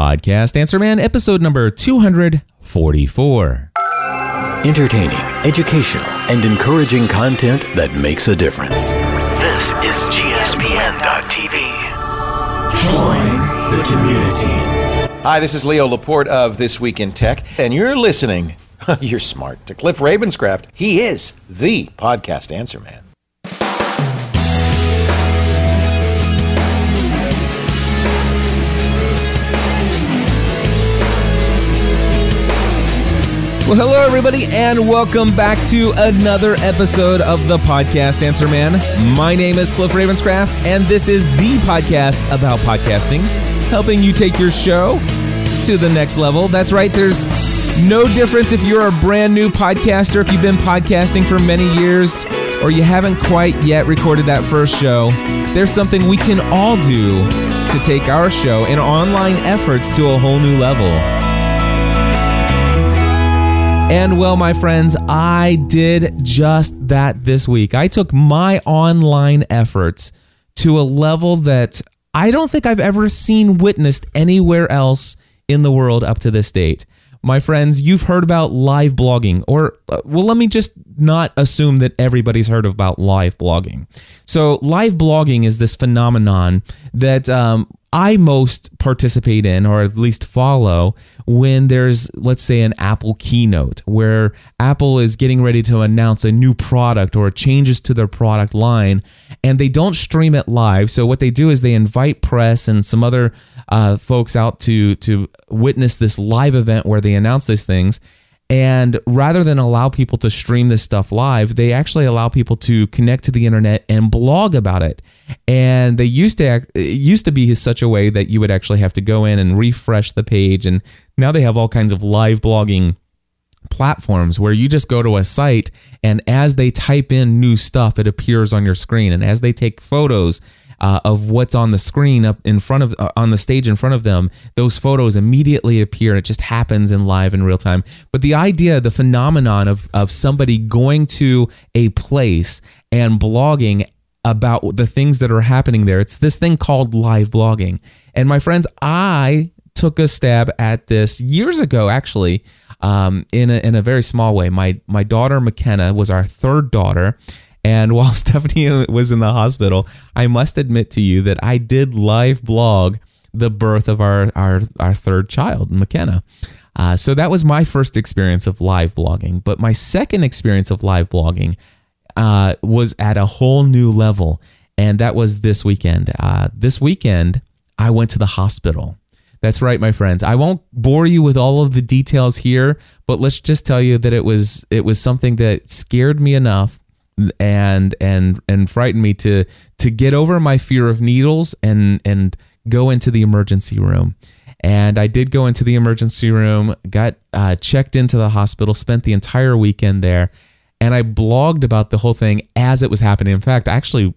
Podcast Answer Man, episode number 244. Entertaining, educational, and encouraging content that makes a difference. This is GSPN.TV. Join the community. Hi, this is Leo Laporte of This Week in Tech, and you're listening, you're smart, to Cliff Ravenscraft. He is the podcast answer man. Well, hello, everybody, and welcome back to another episode of the Podcast Answer Man. My name is Cliff Ravenscraft, and this is the podcast about podcasting, helping you take your show to the next level. That's right, there's no difference if you're a brand new podcaster, if you've been podcasting for many years, or you haven't quite yet recorded that first show. There's something we can all do to take our show and online efforts to a whole new level. And well, my friends, I did just that this week. I took my online efforts to a level that I don't think I've ever seen witnessed anywhere else in the world up to this date. My friends, you've heard about live blogging, or, uh, well, let me just not assume that everybody's heard about live blogging. So, live blogging is this phenomenon that um, I most participate in, or at least follow, when there's, let's say, an Apple keynote where Apple is getting ready to announce a new product or changes to their product line, and they don't stream it live. So what they do is they invite press and some other uh, folks out to to witness this live event where they announce these things. And rather than allow people to stream this stuff live, they actually allow people to connect to the internet and blog about it. And they used to act, it used to be such a way that you would actually have to go in and refresh the page. And now they have all kinds of live blogging platforms where you just go to a site and as they type in new stuff, it appears on your screen. And as they take photos, uh, of what's on the screen up in front of uh, on the stage in front of them those photos immediately appear it just happens in live in real time. But the idea the phenomenon of of somebody going to a place and blogging about the things that are happening there it's this thing called live blogging. And my friends i took a stab at this years ago actually um, in, a, in a very small way. My my daughter mckenna was our third daughter and while Stephanie was in the hospital, I must admit to you that I did live blog the birth of our our, our third child, McKenna. Uh, so that was my first experience of live blogging. But my second experience of live blogging uh, was at a whole new level, and that was this weekend. Uh, this weekend, I went to the hospital. That's right, my friends. I won't bore you with all of the details here, but let's just tell you that it was it was something that scared me enough and and and frightened me to to get over my fear of needles and and go into the emergency room. And I did go into the emergency room, got uh, checked into the hospital, spent the entire weekend there, and I blogged about the whole thing as it was happening. In fact, actually,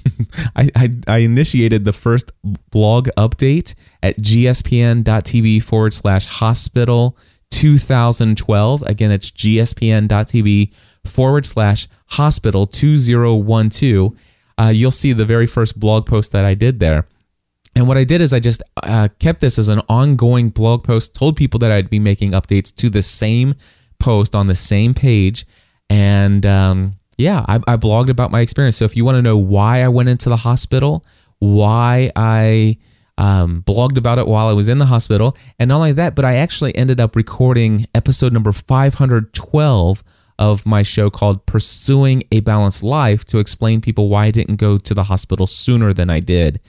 I, I, I initiated the first blog update at gspn.tv forward slash hospital 2012. Again, it's gspn.tv forward slash hospital 2012. Uh, you'll see the very first blog post that I did there. And what I did is I just uh, kept this as an ongoing blog post, told people that I'd be making updates to the same post on the same page. And um, yeah, I, I blogged about my experience. So if you want to know why I went into the hospital, why I um, blogged about it while I was in the hospital, and not only that, but I actually ended up recording episode number 512 of my show called Pursuing a Balanced Life to explain people why I didn't go to the hospital sooner than I did.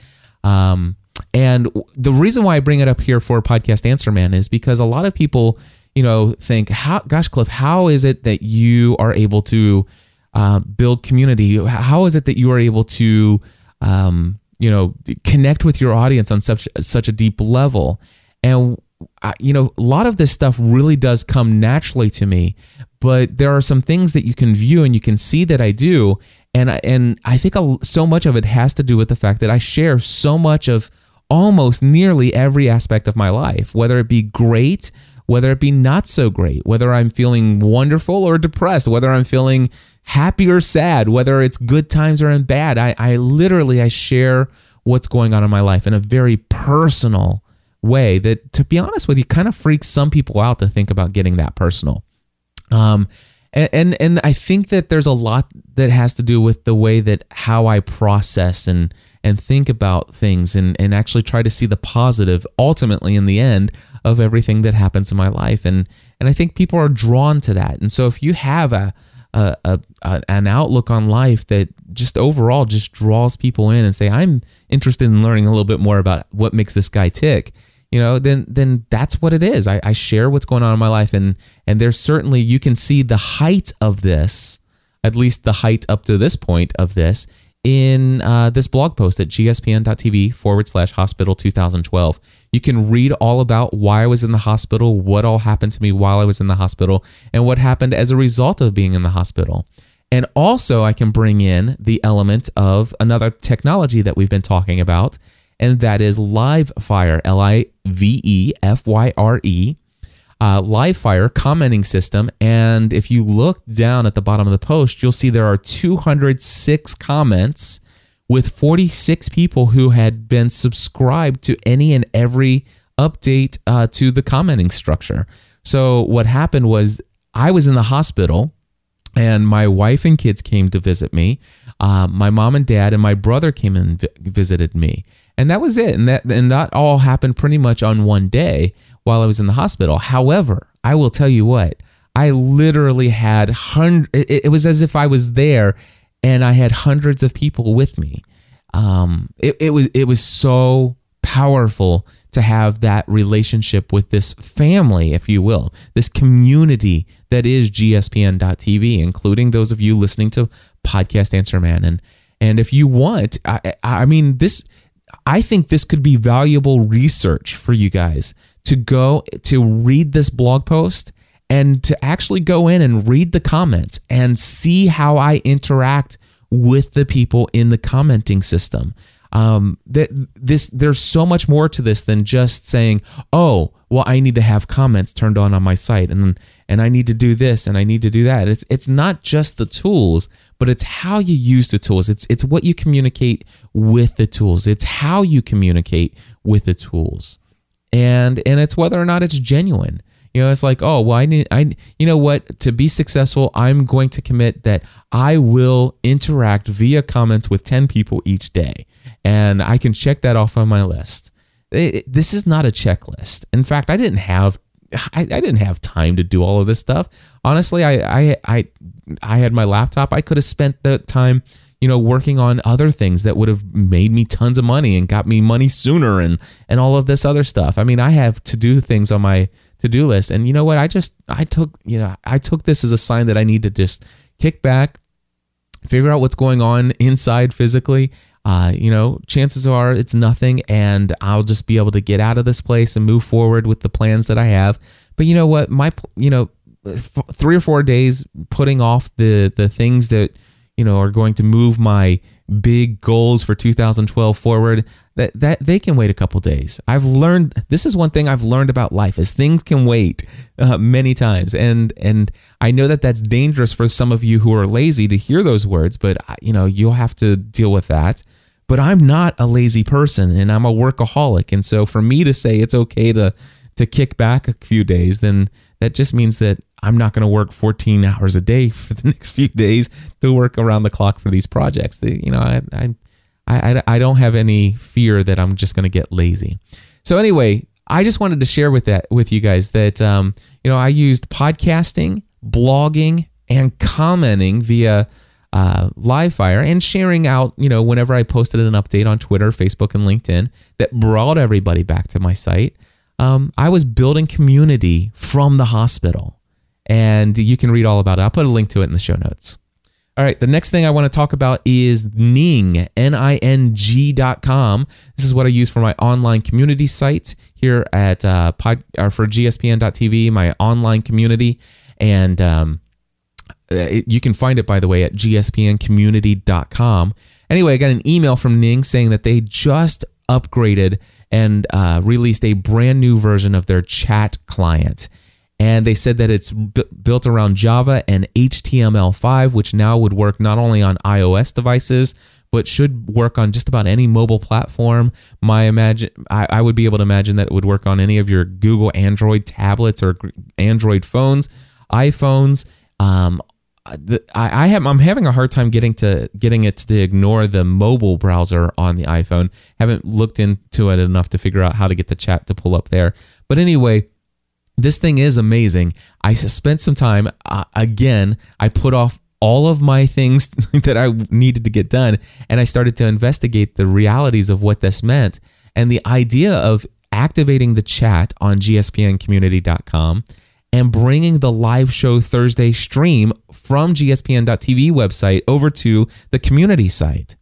Um, and the reason why I bring it up here for Podcast Answer Man is because a lot of people, you know, think, how, gosh, Cliff, how is it that you are able to uh, build community? How is it that you are able to, um, you know, connect with your audience on such such a deep level? And I, you know, a lot of this stuff really does come naturally to me, but there are some things that you can view and you can see that I do, and I, and I think so much of it has to do with the fact that I share so much of almost nearly every aspect of my life, whether it be great, whether it be not so great, whether I'm feeling wonderful or depressed, whether I'm feeling happy or sad, whether it's good times or in bad. I, I literally I share what's going on in my life in a very personal way that, to be honest with you, kind of freaks some people out to think about getting that personal. Um, and, and and I think that there's a lot that has to do with the way that how I process and and think about things and and actually try to see the positive ultimately in the end of everything that happens in my life and and I think people are drawn to that. And so if you have a a, a, a, an outlook on life that just overall just draws people in and say I'm interested in learning a little bit more about what makes this guy tick you know then then that's what it is. I, I share what's going on in my life and and there's certainly you can see the height of this at least the height up to this point of this in uh, this blog post at gspn.tv forward slash hospital 2012 you can read all about why i was in the hospital what all happened to me while i was in the hospital and what happened as a result of being in the hospital. And also i can bring in the element of another technology that we've been talking about and that is Livefyre, L I V E F Y R E. Uh, Livefyre commenting system. And if you look down at the bottom of the post, you'll see there are 206 comments with 46 people who had been subscribed to any and every update uh, to the commenting structure. So, what happened was I was in the hospital and my wife and kids came to visit me. Uh, my mom and dad and my brother came and vi- visited me and that was it. And that and that all happened pretty much on one day while I was in the hospital. However I will tell you what I literally had hundred it, it was as if I was there and I had hundreds of people with me. Um it, it was it was so powerful to have that relationship with this family, if you will, this community that is GSPN.TV, including those of you listening to Podcast Answer Man. And and if you want, I, I mean, this I think this could be valuable research for you guys to go to read this blog post and to actually go in and read the comments and see how I interact with the people in the commenting system. Um, that this there's so much more to this than just saying, "Oh, well, I need to have comments turned on on my site, and and I need to do this, and I need to do that." It's it's not just the tools, but it's how you use the tools. It's it's what you communicate with the tools. It's how you communicate with the tools. And and it's whether or not it's genuine. You know, it's like, oh, well, I need, I, you know what? To be successful, I'm going to commit that I will interact via comments with 10 people each day. And I can check that off on my list. It, this is not a checklist. In fact, I didn't have I, I, didn't have time to do all of this stuff. Honestly, I, I I I had my laptop. I could have spent the time, you know, working on other things that would have made me tons of money and got me money sooner and and all of this other stuff. I mean, I have to do things on my to-do list. And you know what? I just I took, you know, I took this as a sign that I need to just kick back, figure out what's going on inside physically. Uh, you know, chances are it's nothing, and I'll just be able to get out of this place and move forward with the plans that I have. But you know what? My, you know, three or four days putting off the the things that you know are going to move my big goals for 2012 forward that that they can wait a couple days. I've learned this is one thing i've learned about life is things can wait uh, many times. And and i know that that's dangerous for some of you who are lazy to hear those words but uh, you know you'll have to deal with that. But i'm not a lazy person and i'm a workaholic. And so for me to say it's okay to to kick back a few days then that just means that I'm not going to work 14 hours a day for the next few days to work around the clock for these projects. The, you know, I, I, I, I don't have any fear that I'm just going to get lazy. So anyway, I just wanted to share with that with you guys that um, you know I used podcasting, blogging, and commenting via uh, Livefyre and sharing out you know whenever I posted an update on Twitter, Facebook, and LinkedIn that brought everybody back to my site. Um, I was building community from the hospital and you can read all about it. I'll put a link to it in the show notes. All right, the next thing I want to talk about is Ning, N-I-N-G dot com. This is what I use for my online community site here at uh, pod, or for GSPN.TV, my online community. And um, it, you can find it, by the way, at gspncommunity.com. Anyway, I got an email from Ning saying that they just upgraded and uh, released a brand new version of their chat client and they said that it's b- built around Java and HTML5, which now would work not only on iOS devices but should work on just about any mobile platform. My imagine, I, I would be able to imagine that it would work on any of your Google Android tablets or Android phones, iPhones. Um, the, I, I have I'm having a hard time getting to getting it to ignore the mobile browser on the iPhone. Haven't looked into it enough to figure out how to get the chat to pull up there. But anyway, this thing is amazing. I spent some time uh, again. I put off all of my things that I needed to get done, and I started to investigate the realities of what this meant and the idea of activating the chat on gspncommunity.com and bringing the live show Thursday stream from gspn.tv website over to the community site.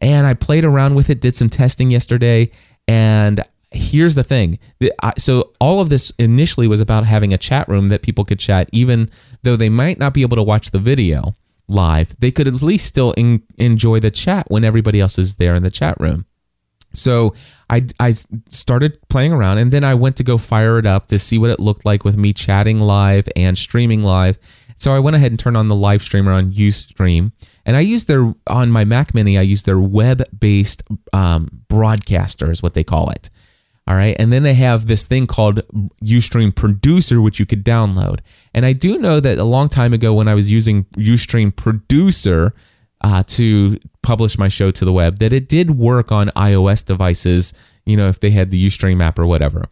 And I played around with it, did some testing yesterday, and here's the thing. So all of this initially was about having a chat room that people could chat even though they might not be able to watch the video live. They could at least still in, enjoy the chat when everybody else is there in the chat room. So I, I started playing around and then I went to go fire it up to see what it looked like with me chatting live and streaming live. So I went ahead and turned on the live streamer on Ustream. And I used their, on my Mac Mini, I used their web based um, broadcaster, is what they call it. All right. And then they have this thing called Ustream Producer, which you could download. And I do know that a long time ago when I was using Ustream Producer, uh, to publish my show to the web that it did work on iOS devices, you know, if they had the Ustream app or whatever.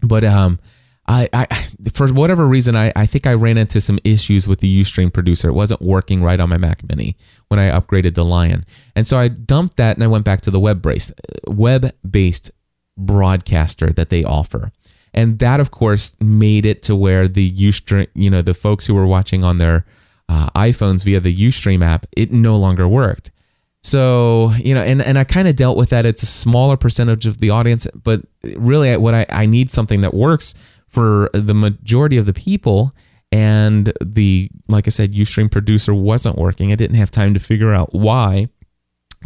But um, I, I for whatever reason, I, I think I ran into some issues with the Ustream producer. It wasn't working right on my Mac Mini when I upgraded to Lion, and so I dumped that and I went back to the web based web based broadcaster that they offer. And that, of course, made it to where the Ustream, you know, the folks who were watching on their uh, iPhones via the Ustream app, it no longer worked. So, you know, and, and I kind of dealt with that. It's a smaller percentage of the audience, but really what I, I need something that works for the majority of the people. And the, like I said, Ustream producer wasn't working. I didn't have time to figure out why.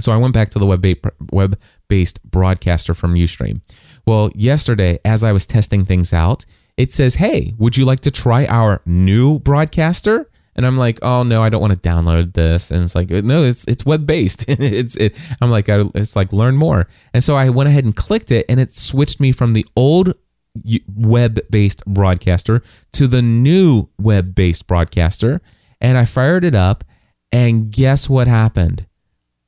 So I went back to the web web based broadcaster from Ustream. Well, yesterday, as I was testing things out, it says, Hey, would you like to try our new broadcaster? and I'm like, oh no, I don't want to download this. And it's like, no, it's it's web based. it's it. I'm like, I, it's like learn more. And so I went ahead and clicked it, and it switched me from the old web based broadcaster to the new web based broadcaster. And I fired it up, and guess what happened?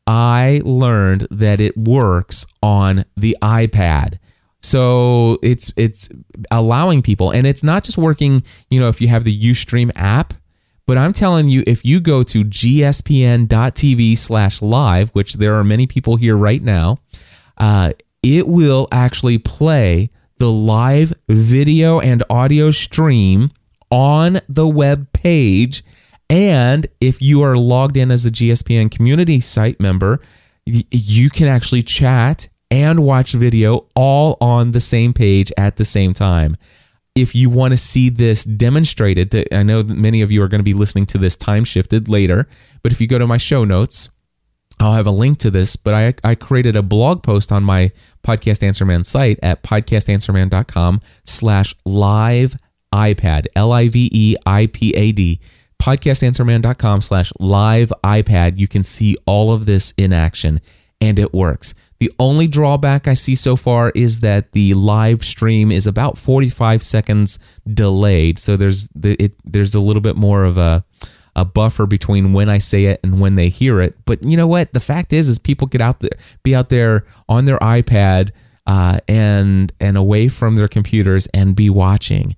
I learned that it works on the iPad. So it's it's allowing people, and it's not just working. You know, if you have the UStream app, but I'm telling you, if you go to gspn.tv slash live, which there are many people here right now, uh, it will actually play the live video and audio stream on the web page. And if you are logged in as a GSPN community site member, you can actually chat and watch video all on the same page at the same time. If you want to see this demonstrated, I know that many of you are going to be listening to this time shifted later, but if you go to my show notes, I'll have a link to this, but I, I created a blog post on my Podcast Answer Man site at podcastanswerman.com slash live iPad, L-I-V-E-I-P-A-D, podcastanswerman.com slash live iPad. You can see all of this in action, and it works. The only drawback I see so far is that the live stream is about 45 seconds delayed. So there's the, it, there's a little bit more of a a buffer between when I say it and when they hear it. But you know what? The fact is, is people get out there, be out there on their iPad uh, and and away from their computers and be watching.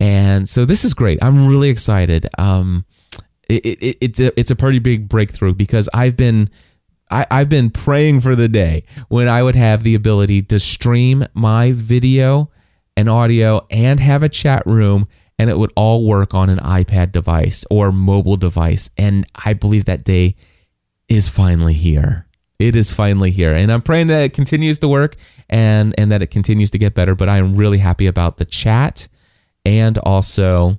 And so this is great. I'm really excited. Um, it, it, it's a, it's a pretty big breakthrough because I've been I, I've been praying for the day when I would have the ability to stream my video and audio and have a chat room and it would all work on an iPad device or mobile device. And I believe that day is finally here. It is finally here. And I'm praying that it continues to work and, and that it continues to get better. But I am really happy about the chat and also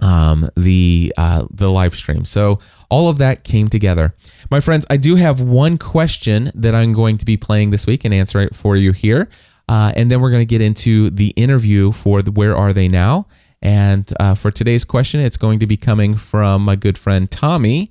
um, the uh, the live stream. So all of that came together. My friends, I do have one question that I'm going to be playing this week and answer it for you here. Uh, and then we're going to get into the interview for the Where Are They Now? And uh, for today's question, it's going to be coming from my good friend Tommy,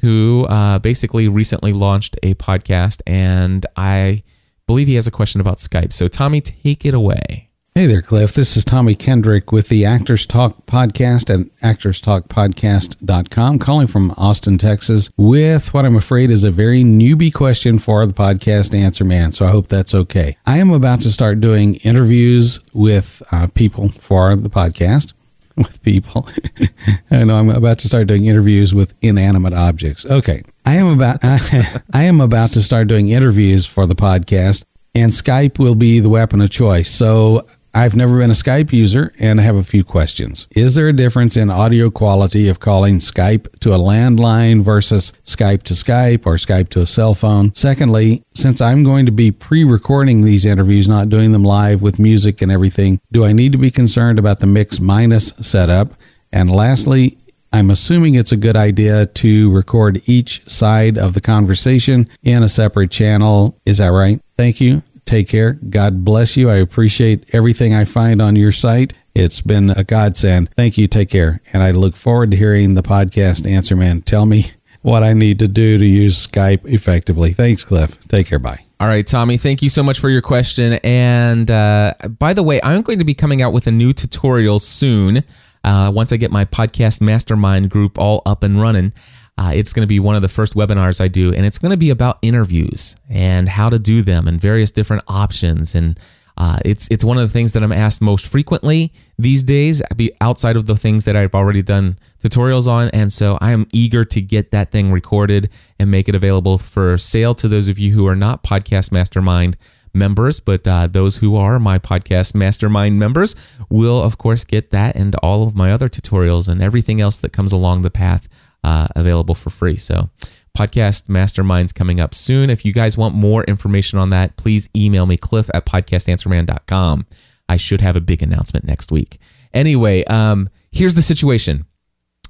who uh, basically recently launched a podcast, and I believe he has a question about Skype. So, Tommy, take it away. Hey there, Cliff. This is Tommy Kendrick with the Actors Talk podcast at actorstalkpodcast.com, calling from Austin, Texas, with what I'm afraid is a very newbie question for the podcast answer man. So I hope that's okay. I am about to start doing interviews with uh, people for the podcast. With people. I know I'm about to start doing interviews with inanimate objects. Okay. I am about I, I am about to start doing interviews for the podcast and Skype will be the weapon of choice. So I've never been a Skype user and have a few questions. Is there a difference in audio quality of calling Skype to a landline versus Skype to Skype or Skype to a cell phone? Secondly, since I'm going to be pre recording these interviews, not doing them live with music and everything, do I need to be concerned about the mix minus setup? And lastly, I'm assuming it's a good idea to record each side of the conversation in a separate channel. Is that right? Thank you. Take care. God bless you. I appreciate everything I find on your site. It's been a godsend. Thank you. Take care. And I look forward to hearing the podcast Answer Man tell me what I need to do to use Skype effectively. Thanks, Cliff. Take care. Bye. All right, Tommy, thank you so much for your question. And uh, by the way, I'm going to be coming out with a new tutorial soon uh, once I get my podcast mastermind group all up and running. Uh, it's going to be one of the first webinars I do, and it's going to be about interviews and how to do them and various different options. And uh, it's it's one of the things that I'm asked most frequently these days, be outside of the things that I've already done tutorials on. And so I am eager to get that thing recorded and make it available for sale to those of you who are not Podcast Mastermind members, but uh, those who are my podcast mastermind members will, of course, get that and all of my other tutorials and everything else that comes along the path uh, available for free. So, podcast masterminds coming up soon. If you guys want more information on that, please email me, cliff at podcastanswerman.com. I should have a big announcement next week. Anyway, um, here's the situation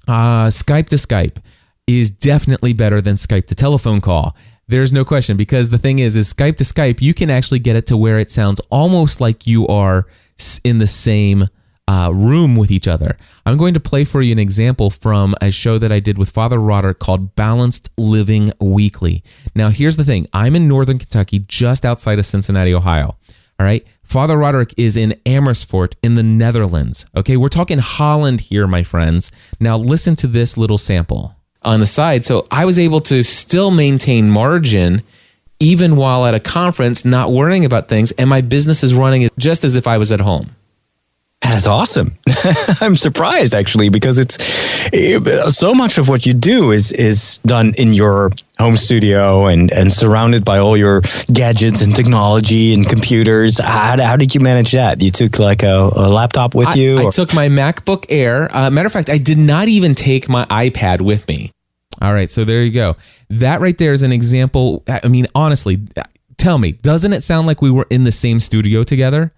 uh, Skype to Skype is definitely better than Skype to telephone call. There's no question because the thing is, is Skype to Skype, you can actually get it to where it sounds almost like you are in the same uh, room with each other. I'm going to play for you an example from a show that I did with Father Roderick called Balanced Living Weekly. Now, here's the thing I'm in northern Kentucky, just outside of Cincinnati, Ohio. All right. Father Roderick is in Amersfoort in the Netherlands. Okay. We're talking Holland here, my friends. Now, listen to this little sample on the side. So I was able to still maintain margin even while at a conference, not worrying about things. And my business is running just as if I was at home. That's awesome. I'm surprised actually because it's so much of what you do is is done in your home studio and and surrounded by all your gadgets and technology and computers. How, how did you manage that? You took like a, a laptop with I, you? I took my MacBook Air. Uh, matter of fact, I did not even take my iPad with me. All right, so there you go. That right there is an example. I mean, honestly, tell me, doesn't it sound like we were in the same studio together?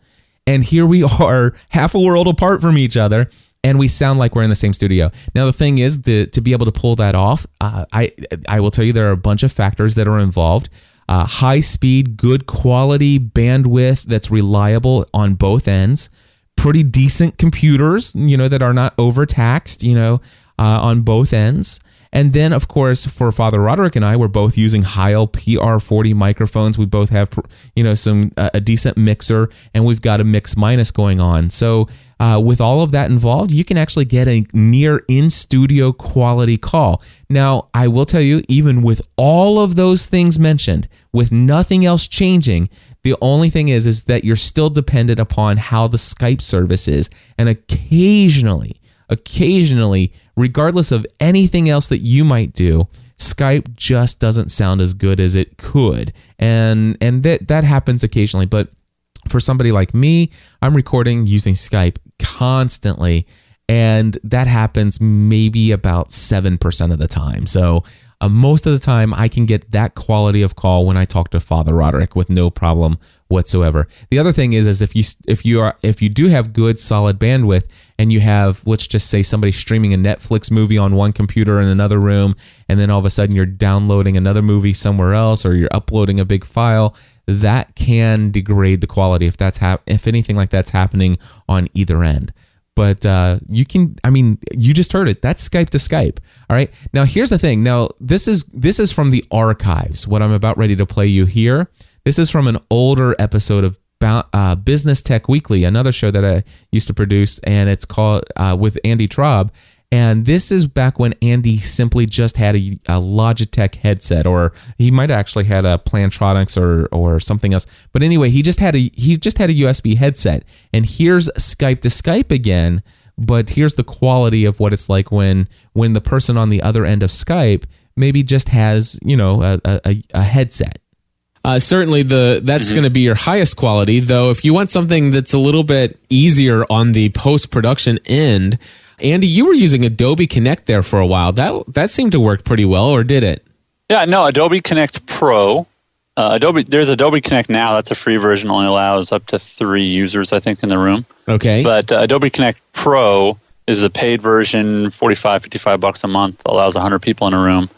And here we are, half a world apart from each other, and we sound like we're in the same studio. Now, the thing is, to, to be able to pull that off, uh, I I will tell you there are a bunch of factors that are involved. Uh, high speed, good quality bandwidth that's reliable on both ends. Pretty decent computers, you know, that are not overtaxed, you know, uh, on both ends. And then, of course, for Father Roderick and I, we're both using Heil PR40 microphones. We both have, you know, some uh, a decent mixer, and we've got a mix minus going on. So, uh, with all of that involved, you can actually get a near in studio quality call. Now, I will tell you, even with all of those things mentioned, with nothing else changing, the only thing is, is that you're still dependent upon how the Skype service is, and occasionally, occasionally regardless of anything else that you might do, Skype just doesn't sound as good as it could. And and that that happens occasionally, but for somebody like me, I'm recording using Skype constantly and that happens maybe about 7% of the time. So uh, most of the time I can get that quality of call when I talk to Father Roderick with no problem whatsoever. The other thing is, is if you if you are if you do have good solid bandwidth and you have let's just say somebody streaming a Netflix movie on one computer in another room, and then all of a sudden you're downloading another movie somewhere else or you're uploading a big file, that can degrade the quality if that's hap- if anything like that's happening on either end. but uh, you can i mean you just heard it. That's skype to skype all right? Now here's the thing. Now this is this is from the archives what i'm about ready to play you here. This is from an older episode of uh, business tech weekly another show that i used to produce and it's called uh, with andy traub and this is back when Andy simply just had a, a Logitech headset, or he might have actually had a Plantronics or or something else. But anyway, he just had a he just had a USB headset. And here's Skype to Skype again, but here's the quality of what it's like when when the person on the other end of Skype maybe just has you know a, a, a headset. Uh, certainly, the that's going to be your highest quality. Though, if you want something that's a little bit easier on the post production end, Andy, you were using Adobe Connect there for a while. That that seemed to work pretty well, or did it? Yeah, no, Adobe Connect Pro. Uh, Adobe, there's Adobe Connect now. That's a free version. Only allows up to three users, I think, in the room. Okay. But uh, Adobe Connect Pro is the paid version, 45, 55 bucks a month. Allows 100 people in a room.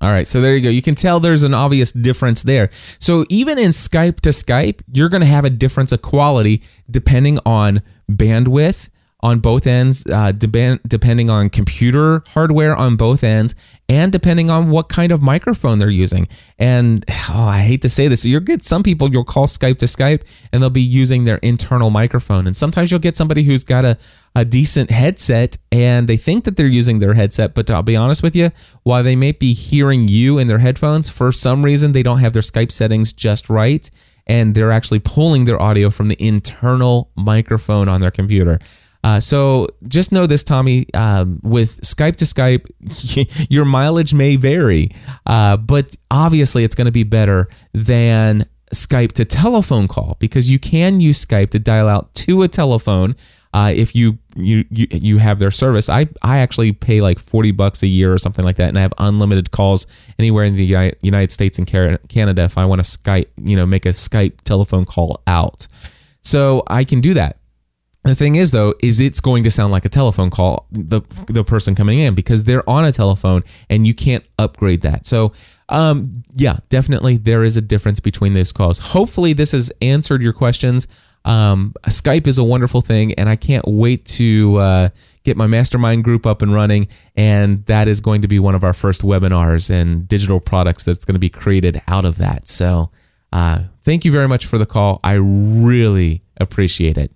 All right, so there you go. You can tell there's an obvious difference there. So even in Skype to Skype, you're going to have a difference of quality depending on bandwidth on both ends, uh, depend, depending on computer hardware on both ends, and depending on what kind of microphone they're using. And oh, I hate to say this, you'll get some people you'll call Skype to Skype and they'll be using their internal microphone. And sometimes you'll get somebody who's got a, a decent headset and they think that they're using their headset, but I'll be honest with you, while they may be hearing you in their headphones, for some reason they don't have their Skype settings just right. And they're actually pulling their audio from the internal microphone on their computer. Uh, so just know this, Tommy. Um, with Skype to Skype, your mileage may vary, uh, but obviously it's going to be better than Skype to telephone call because you can use Skype to dial out to a telephone. Uh, if you, you you you have their service, I I actually pay like forty bucks a year or something like that, and I have unlimited calls anywhere in the United States and Canada if I want to Skype, you know, make a Skype telephone call out. So I can do that. The thing is, though, is it's going to sound like a telephone call, the the person coming in, because they're on a telephone and you can't upgrade that. So, um, yeah, definitely there is a difference between those calls. Hopefully, this has answered your questions. Um, Skype is a wonderful thing, and I can't wait to uh, get my mastermind group up and running. And that is going to be one of our first webinars and digital products that's going to be created out of that. So, uh, thank you very much for the call. I really appreciate it.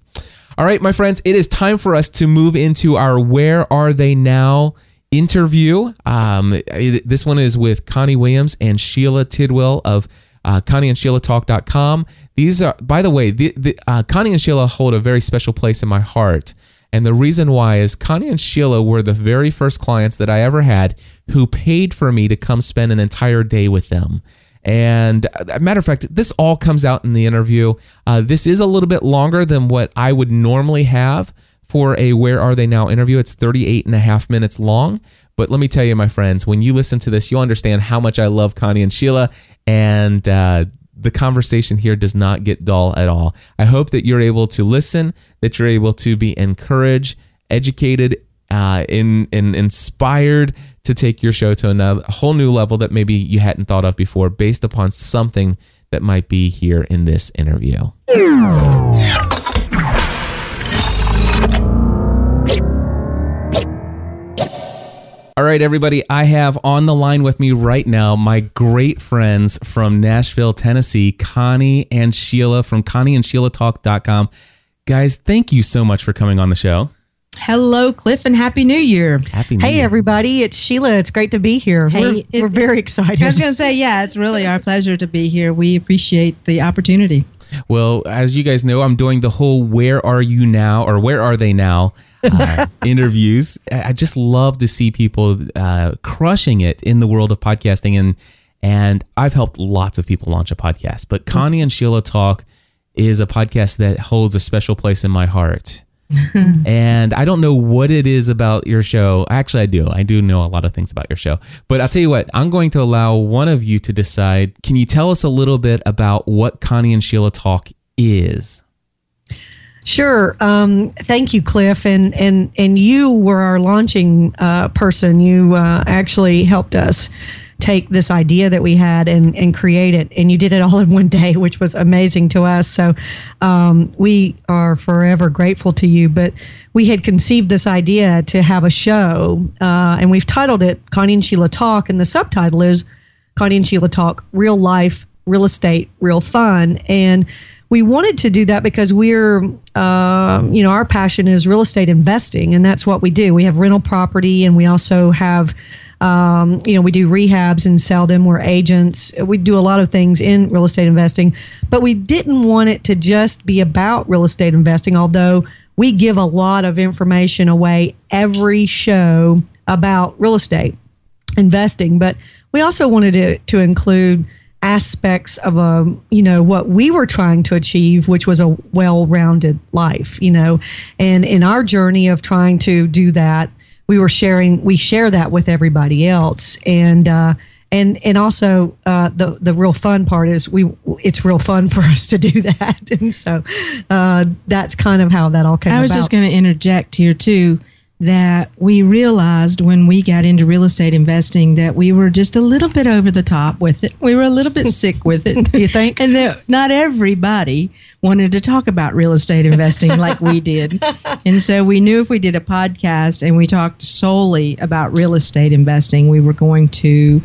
All right, my friends, it is time for us to move into our Where Are They Now interview. Um, this one is with Connie Williams and Sheila Tidwell of uh, Connie and Sheila Talk.com. These are, by the way, the, the, uh, Connie and Sheila hold a very special place in my heart. And the reason why is Connie and Sheila were the very first clients that I ever had who paid for me to come spend an entire day with them. And uh, matter of fact, this all comes out in the interview. Uh, this is a little bit longer than what I would normally have for a Where Are They Now interview. It's 38 and a half minutes long. But let me tell you, my friends, when you listen to this, you'll understand how much I love Connie and Sheila. And uh, the conversation here does not get dull at all. I hope that you're able to listen, that you're able to be encouraged, educated, uh, in, in inspired to take your show to another a whole new level that maybe you hadn't thought of before based upon something that might be here in this interview. All right, everybody, I have on the line with me right now my great friends from Nashville, Tennessee, Connie and Sheila from ConnieandSheilaTalk.com. Guys, thank you so much for coming on the show. Hello, Cliff, and Happy New Year. Happy New Hey, Year. everybody. It's Sheila. It's great to be here. Hey, we're, it- we're very excited. I was going to say, yeah, it's really our pleasure to be here. We appreciate the opportunity. Well, as you guys know, I'm doing the whole "Where are you now?" or "Where are they now?" Uh, interviews. I I just love to see people uh, crushing it in the world of podcasting, and and I've helped lots of people launch a podcast. But Connie and Sheila Talk is a podcast that holds a special place in my heart. and I don't know what it is about your show. Actually, I do. I do know a lot of things about your show. But I'll tell you what, I'm going to allow one of you to decide. Can you tell us a little bit about what Connie and Sheila Talk is? Sure. Um, thank you, Cliff. And, and, and you were our launching uh, person. You uh, actually helped us take this idea that we had and, and create it. And you did it all in one day, which was amazing to us. So um, we are forever grateful to you. But we had conceived this idea to have a show, uh, and we've titled it Connie and Sheila Talk. And the subtitle is Connie and Sheila Talk Real Life, Real Estate, Real Fun. And we wanted to do that because we're, uh, you know, our passion is real estate investing, and that's what we do. We have rental property, and we also have, um, you know, we do rehabs and sell them. We're agents. We do a lot of things in real estate investing, but we didn't want it to just be about real estate investing, although we give a lot of information away every show about real estate investing. But we also wanted to, to include aspects of a you know what we were trying to achieve which was a well-rounded life you know and in our journey of trying to do that we were sharing we share that with everybody else. And uh and and also uh, the the real fun part is we it's real fun for us to do that. And so uh, that's kind of how that all came I was about. just going to interject here too that we realized when we got into real estate investing that we were just a little bit over the top with it. We were a little bit sick with it. you think? And that not everybody wanted to talk about real estate investing like we did. And so we knew if we did a podcast and we talked solely about real estate investing, we were going to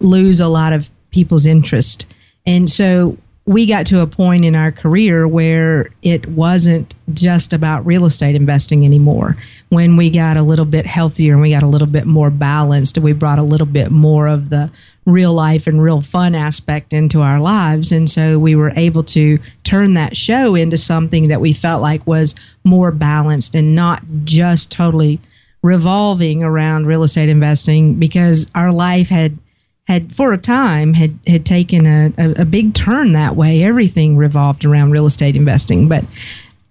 lose a lot of people's interest. And so we got to a point in our career where it wasn't just about real estate investing anymore. When we got a little bit healthier and we got a little bit more balanced, we brought a little bit more of the real life and real fun aspect into our lives. And so we were able to turn that show into something that we felt like was more balanced and not just totally revolving around real estate investing because our life had had for a time had had taken a, a, a, big turn that way. Everything revolved around real estate investing, but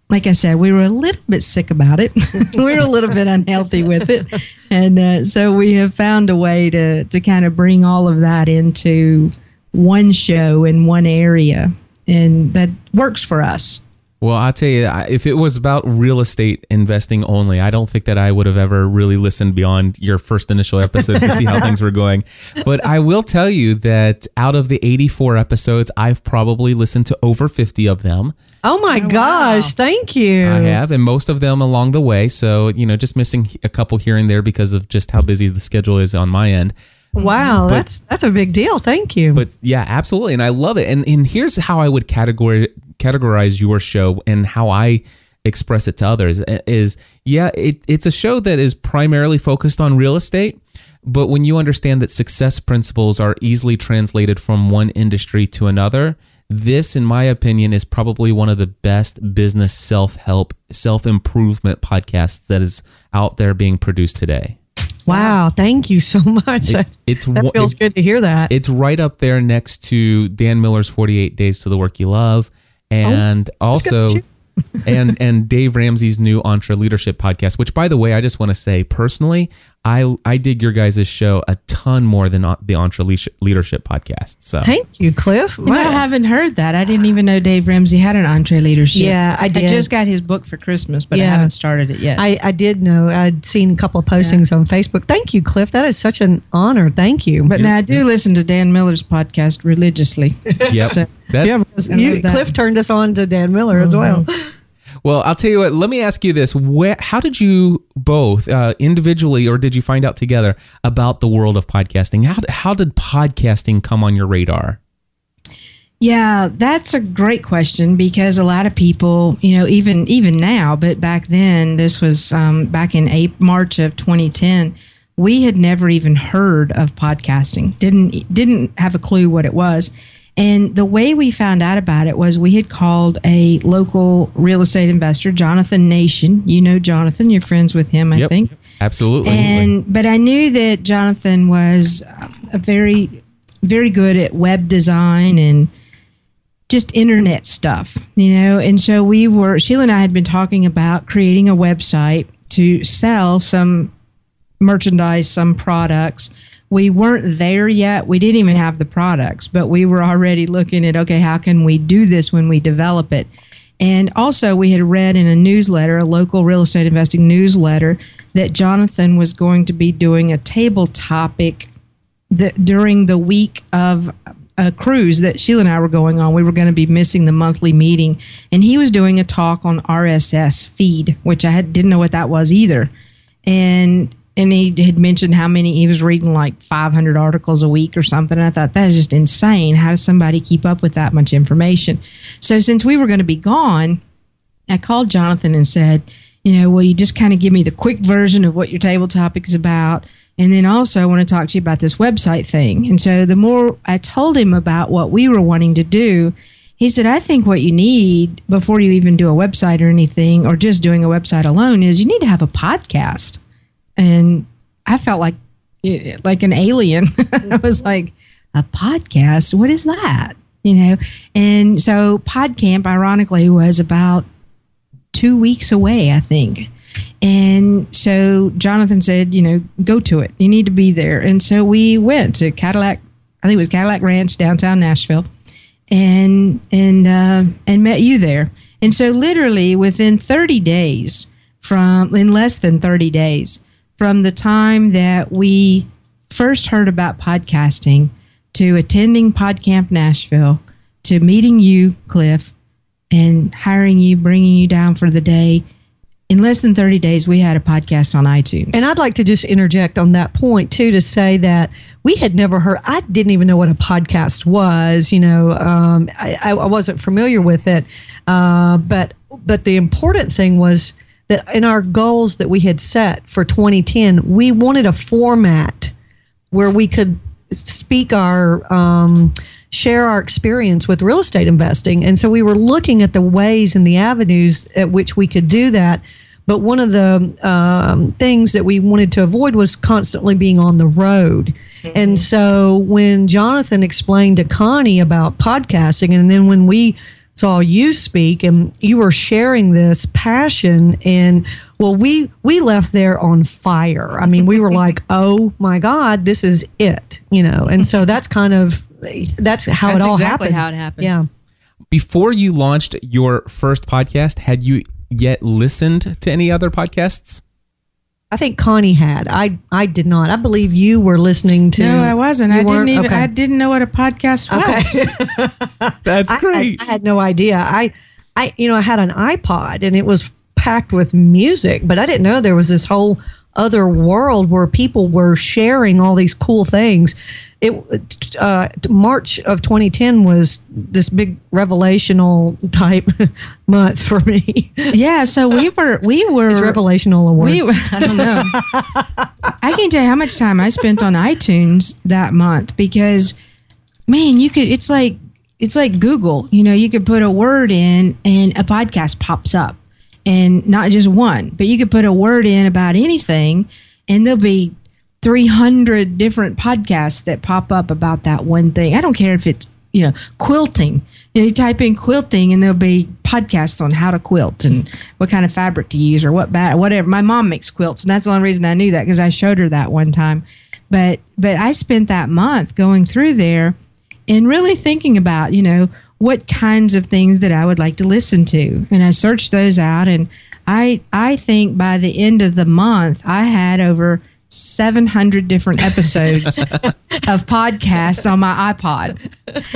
like I said, we were a little bit sick about it. we were a little bit unhealthy with it, and uh, so we have found a way to to kind of bring all of that into one show in one area, and that works for us. Well, I'll tell you, if it was about real estate investing only, I don't think that I would have ever really listened beyond your first initial episodes to see how things were going. But I will tell you that out of the 84 episodes, I've probably listened to over 50 of them. Oh my oh, gosh, wow. thank you. I have, and most of them along the way. So, you know, just missing a couple here and there because of just how busy the schedule is on my end. Wow, but, that's that's a big deal. Thank you. But yeah, absolutely, and I love it. And and here's how I would categorize categorize your show and how I express it to others is yeah, it, it's a show that is primarily focused on real estate. But when you understand that success principles are easily translated from one industry to another, this, in my opinion, is probably one of the best business self help, self improvement podcasts that is out there being produced today. Wow, thank you so much. It, it's that feels good to hear that. It's right up there next to Dan Miller's 48 Days to the Work You Love and oh, also and and Dave Ramsey's new Entre Leadership podcast, which by the way, I just want to say personally, I I dig your guys' show a ton more than the Entre Leadership podcast. So thank you, Cliff. You know, I haven't heard that. I didn't even know Dave Ramsey had an Entre Leadership. Yeah, I did. I just got his book for Christmas, but yeah. I haven't started it yet. I, I did know. I'd seen a couple of postings yeah. on Facebook. Thank you, Cliff. That is such an honor. Thank you. But now I do listen to Dan Miller's podcast religiously. Yep. so, that, yeah, you, Cliff turned us on to Dan Miller mm-hmm. as well. Well, I'll tell you what. Let me ask you this: Where, how did you both uh, individually, or did you find out together about the world of podcasting? How how did podcasting come on your radar? Yeah, that's a great question because a lot of people, you know, even even now, but back then, this was um, back in April, March of 2010. We had never even heard of podcasting. Didn't didn't have a clue what it was. And the way we found out about it was we had called a local real estate investor, Jonathan Nation. You know Jonathan, you're friends with him, I yep, think. Absolutely. And but I knew that Jonathan was a very very good at web design and just internet stuff, you know. And so we were Sheila and I had been talking about creating a website to sell some merchandise, some products we weren't there yet. We didn't even have the products, but we were already looking at okay, how can we do this when we develop it? And also, we had read in a newsletter, a local real estate investing newsletter, that Jonathan was going to be doing a table topic the, during the week of a cruise that Sheila and I were going on. We were going to be missing the monthly meeting, and he was doing a talk on RSS feed, which I had, didn't know what that was either. And and he had mentioned how many he was reading like 500 articles a week or something. And I thought that is just insane. How does somebody keep up with that much information? So since we were going to be gone, I called Jonathan and said, you know, will you just kind of give me the quick version of what your table topic is about? And then also, I want to talk to you about this website thing. And so, the more I told him about what we were wanting to do, he said, I think what you need before you even do a website or anything, or just doing a website alone, is you need to have a podcast. And I felt like like an alien. I was like, a podcast? What is that? You know? And so PodCamp, ironically, was about two weeks away, I think. And so Jonathan said, you know, go to it. You need to be there. And so we went to Cadillac, I think it was Cadillac Ranch, downtown Nashville, and and uh, and met you there. And so literally within 30 days from in less than 30 days from the time that we first heard about podcasting to attending PodCamp Nashville to meeting you, Cliff, and hiring you, bringing you down for the day in less than 30 days, we had a podcast on iTunes. And I'd like to just interject on that point too to say that we had never heard, I didn't even know what a podcast was. You know, um, I, I, wasn't familiar with it. Uh, but, but the important thing was that in our goals that we had set for 2010, we wanted a format where we could speak our, um, share our experience with real estate investing. And so we were looking at the ways and the avenues at which we could do that. But one of the um, things that we wanted to avoid was constantly being on the road. Mm-hmm. And so when Jonathan explained to Connie about podcasting, and then when we saw you speak and you were sharing this passion and well we we left there on fire i mean we were like oh my god this is it you know and so that's kind of that's how That's it all exactly happened. how it happened. Yeah. Before you launched your first podcast, had you yet listened to any other podcasts? I think Connie had. I I did not. I believe you were listening to. No, I wasn't. I didn't even. Okay. I didn't know what a podcast was. Okay. That's I- great. I, I had no idea. I I you know I had an iPod and it was packed with music, but I didn't know there was this whole other world where people were sharing all these cool things. It uh, March of 2010 was this big revelational type month for me. yeah. So we were. We were. It's revelational award. We. were- I don't know. I can't tell you how much time I spent on iTunes that month because, man, you could. It's like it's like Google. You know, you could put a word in and a podcast pops up, and not just one, but you could put a word in about anything, and there'll be 300 different podcasts that pop up about that one thing. I don't care if it's, you know, quilting. You, know, you type in quilting and there'll be podcasts on how to quilt and what kind of fabric to use or what bad whatever. My mom makes quilts and that's the only reason I knew that because I showed her that one time. But but I spent that month going through there and really thinking about, you know, what kinds of things that I would like to listen to. And I searched those out and I I think by the end of the month I had over 700 different episodes of podcasts on my iPod.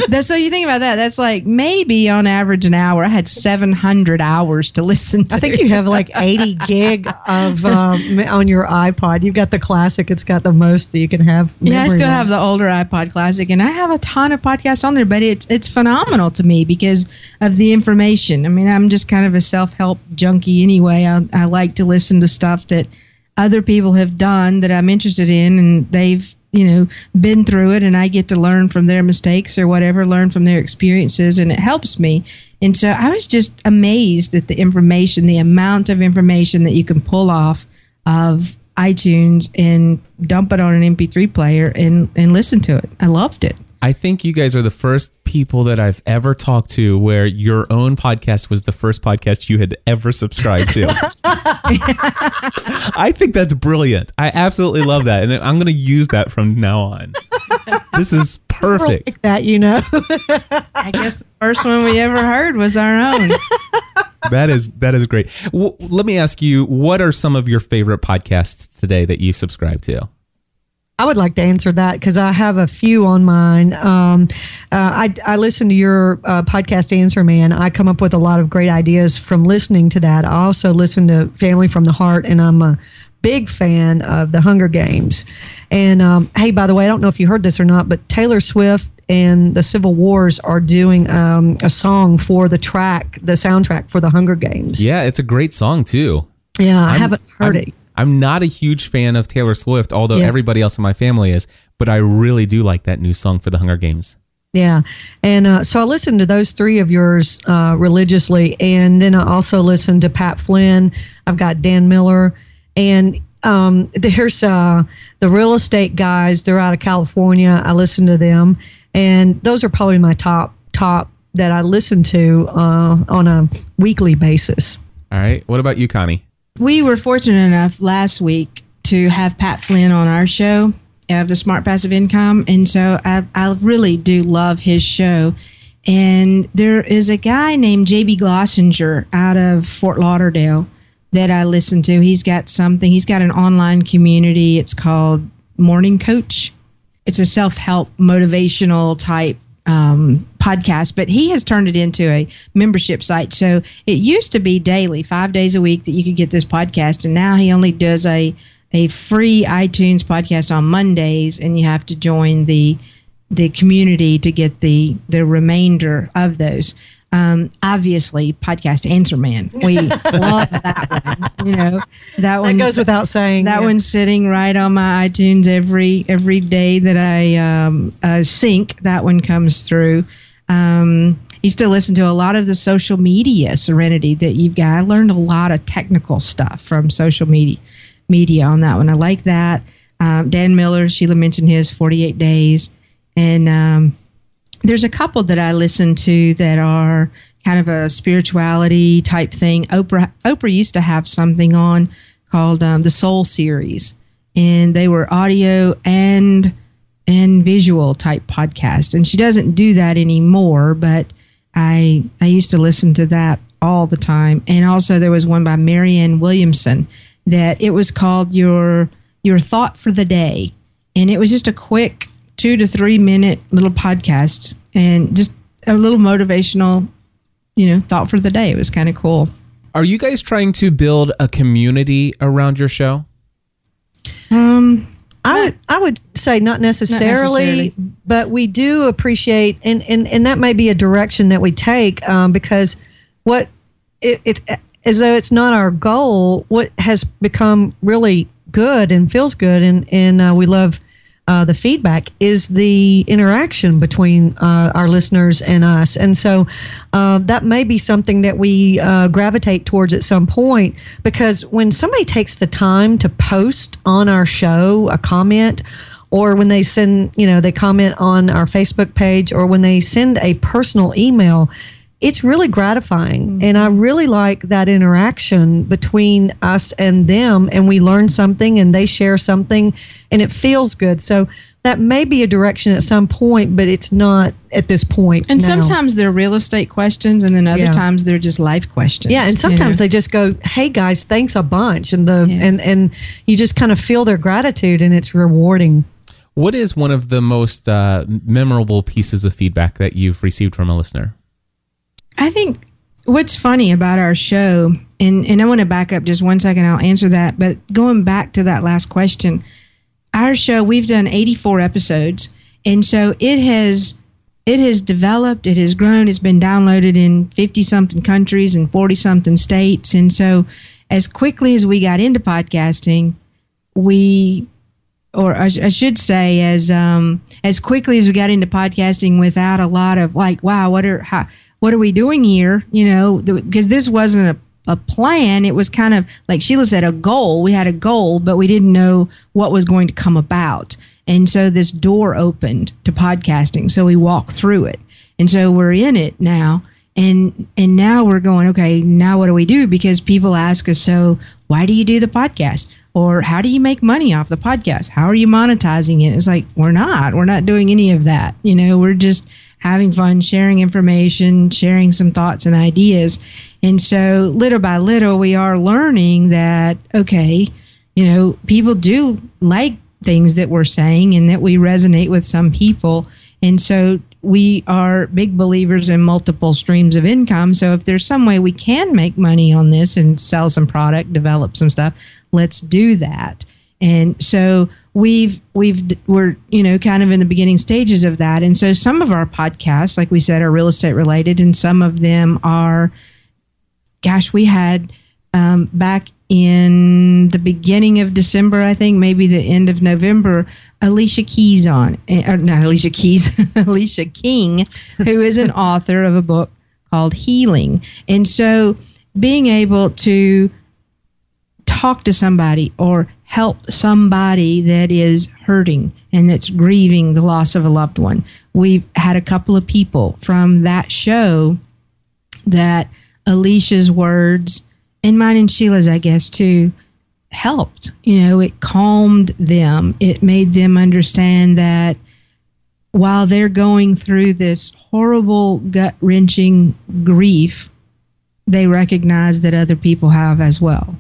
That's, so you think about that, that's like maybe on average an hour. I had 700 hours to listen to. I think you have like 80 gig of um, on your iPod. You've got the classic. It's got the most that you can have. Yeah, I still wise. have the older iPod Classic, and I have a ton of podcasts on there. But it's it's phenomenal to me because of the information. I mean, I'm just kind of a self help junkie anyway. I, I like to listen to stuff that other people have done that I'm interested in, and they've you know been through it, and I get to learn from their mistakes or whatever, learn from their experiences, and it helps me. And so I was just amazed at the information, the amount of information that you can pull off of iTunes and dump it on an MP3 player and and listen to it. I loved it. I think you guys are the first people that I've ever talked to where your own podcast was the first podcast you had ever subscribed to. I think that's brilliant. I absolutely love that. And I'm going to use that from now on. This is perfect. like that, you know. I guess the first one we ever heard was our own. That is that is great. W- let me ask you, what are some of your favorite podcasts today that you subscribe to? I would like to answer that because I have a few on mine. Um, uh, I, I listen to your uh, podcast, Answer Man. I come up with a lot of great ideas from listening to that. I also listen to Family from the Heart, and I'm a big fan of the Hunger Games. And um, hey, by the way, I don't know if you heard this or not, but Taylor Swift and the Civil Wars are doing um, a song for the track, the soundtrack for the Hunger Games. Yeah, it's a great song too. Yeah, I I'm- haven't heard I'm- it. I'm not a huge fan of Taylor Swift, although Yeah. everybody else in my family is, but I really do like that new song for the Hunger Games. Yeah. And uh, so I listened to those three of yours uh, religiously. And then I also listened to Pat Flynn. I've got Dan Miller. And um, there's uh, the real estate guys. They're out of California. I listen to them. And those are probably my top, top that I listen to uh, on a weekly basis. All right. What about you, Connie? We were fortunate enough last week to have Pat Flynn on our show of the Smart Passive Income, and so I, I really do love his show. And there is a guy named JB Glossinger out of Fort Lauderdale that I listen to. He's got something. He's got an online community. It's called Morning Coach. It's a self-help motivational type um, podcast, but he has turned it into a membership site. So it used to be daily, five days a week that you could get this podcast, and now he only does a a free iTunes podcast on Mondays, and you have to join the the community to get the the remainder of those. Um, obviously, podcast Answer Man. We love that one. You know that one goes without saying, That yeah. one's sitting right on my iTunes every every day that I um, uh, sync. That one comes through. Um, you still listen to a lot of the social media serenity that you've got. I learned a lot of technical stuff from social media media on that one. I like that. Um, Dan Miller, Sheila mentioned his 48 days, and um, there's a couple that I listen to that are kind of a spirituality type thing. Oprah Oprah used to have something on called um, the Soul Series, and they were audio and and visual type podcast. And she doesn't do that anymore, but I I used to listen to that all the time. And also there was one by Marianne Williamson that it was called your your thought for the day, and it was just a quick two to three minute little podcast and just a little motivational, you know, thought for the day. It was kind of cool. Are you guys trying to build a community around your show? Um, I would, I would say not necessarily, necessarily. but we do appreciate, and, and, and that may be a direction that we take um, because what it, it's as though it's not our goal. What has become really good and feels good, and and uh, we love uh, the feedback is the interaction between uh, our listeners and us, and so uh, that may be something that we uh, gravitate towards at some point. Because when somebody takes the time to post on our show a comment, or when they send, you know, they comment on our Facebook page, or when they send a personal email. It's really gratifying. And I really like that interaction between us and them. And we learn something and they share something and it feels good. So that may be a direction at some point, but it's not at this point. And now. sometimes they're real estate questions, and then other Yeah. times they're just life questions. Yeah, and you sometimes know? they just go, "Hey guys, thanks a bunch," and the Yeah. and and you just kind of feel their gratitude, and it's rewarding. What is one of the most uh, memorable pieces of feedback that you've received from a listener? I think what's funny about our show, and, and I want to back up just one second, I'll answer that. But going back to that last question, our show, we've done 84 episodes. And so it has it has developed, it has grown, it's been downloaded in 50 something countries and 40 something states. And so as quickly as we got into podcasting, we or I, I should say, as um, as quickly as we got into podcasting, without a lot of like, wow, what are how, what are we doing here? You know, because this wasn't a, a plan. It was kind of like Sheila said, a goal. We had a goal, but we didn't know what was going to come about. And so this door opened to podcasting. So we walked through it, and so we're in it now. And and now we're going, okay, now what do we do? Because people ask us, so why do you do the podcast? Or how do you make money off the podcast? How are you monetizing it? It's like, we're not. We're not doing any of that. You know, we're just having fun, sharing information, sharing some thoughts and ideas. And so little by little, we are learning that, okay, you know, people do like things that we're saying and that we resonate with some people. And so we are big believers in multiple streams of income. So if there's some way we can make money on this and sell some product, develop some stuff, let's do that. And so we've we've we're you know kind of in the beginning stages of that. And so some of our podcasts, like we said, are real estate related, and some of them are. Gosh, we had um, back in the beginning of December, I think, maybe the end of November, Alicia Keys on, eh, or not Alicia Keys, Alicia King, who is an author of a book called Healing. And so being able to talk to somebody or help somebody that is hurting and that's grieving the loss of a loved one. We've had a couple of people from that show that Alicia's words and mine and Sheila's, I guess, too, helped. You know, it calmed them. It made them understand that while they're going through this horrible, gut wrenching grief, they recognize that other people have as well.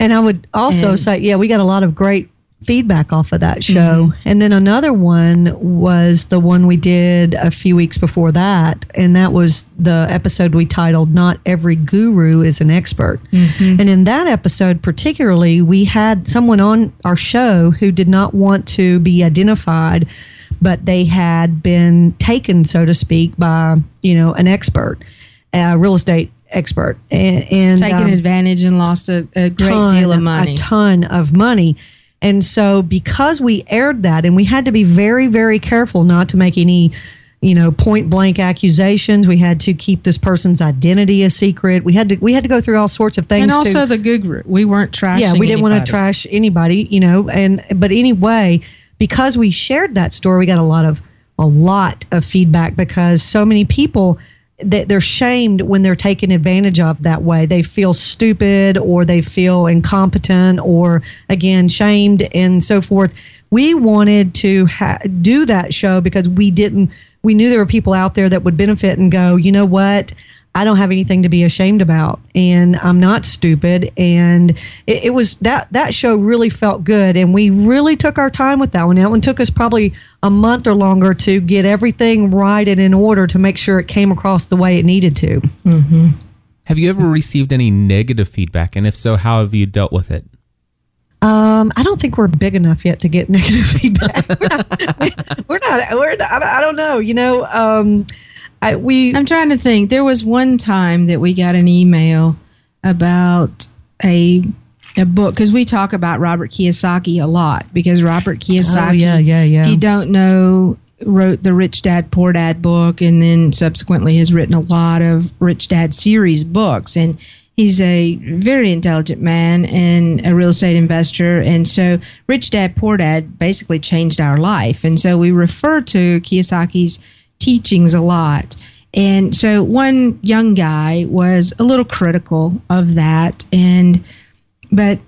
And I would also And- say, yeah, we got a lot of great feedback off of that show. And then another one was the one we did a few weeks before that. And that was the episode we titled Not Every Guru is an Expert. And in that episode, particularly, we had someone on our show who did not want to be identified, but they had been taken, so to speak, by, you know, an expert, a real estate expert. And, and Taken um, advantage and lost a, a great ton- deal of money. A ton of money. And so because we aired that and we had to be very, very careful not to make any, you know, point blank accusations. We had to keep this person's identity a secret. We had to we had to go through all sorts of things. and to- also the guru. We weren't trashing. yeah, we didn't want to trash anybody, you know. And but anyway, because we shared that story, we got a lot of a lot of feedback because so many people that they're shamed when they're taken advantage of that way. They feel stupid or they feel incompetent or again shamed and so forth. We wanted to ha- do that show because we didn't. We knew there were people out there that would benefit and go. You know what? I don't have anything to be ashamed about, and I'm not stupid. And it, it was that that show really felt good, and we really took our time with that one. That one took us probably a month or longer to get everything right and in order to make sure it came across the way it needed to. Have you ever received any negative feedback? And if so, how have you dealt with it? Um, I don't think we're big enough yet to get negative feedback. we're not. We're not. We're I don't- I don't know. You know, um, I, we. I'm trying to think. There was one time that we got an email about a a book because we talk about Robert Kiyosaki a lot because Robert Kiyosaki, Oh, yeah, yeah, yeah. if you don't know, wrote the Rich Dad Poor Dad book and then subsequently has written a lot of Rich Dad series books and he's a very intelligent man and a real estate investor and so Rich Dad Poor Dad basically changed our life and so we refer to Kiyosaki's teachings a lot and so one young guy was a little critical of that and but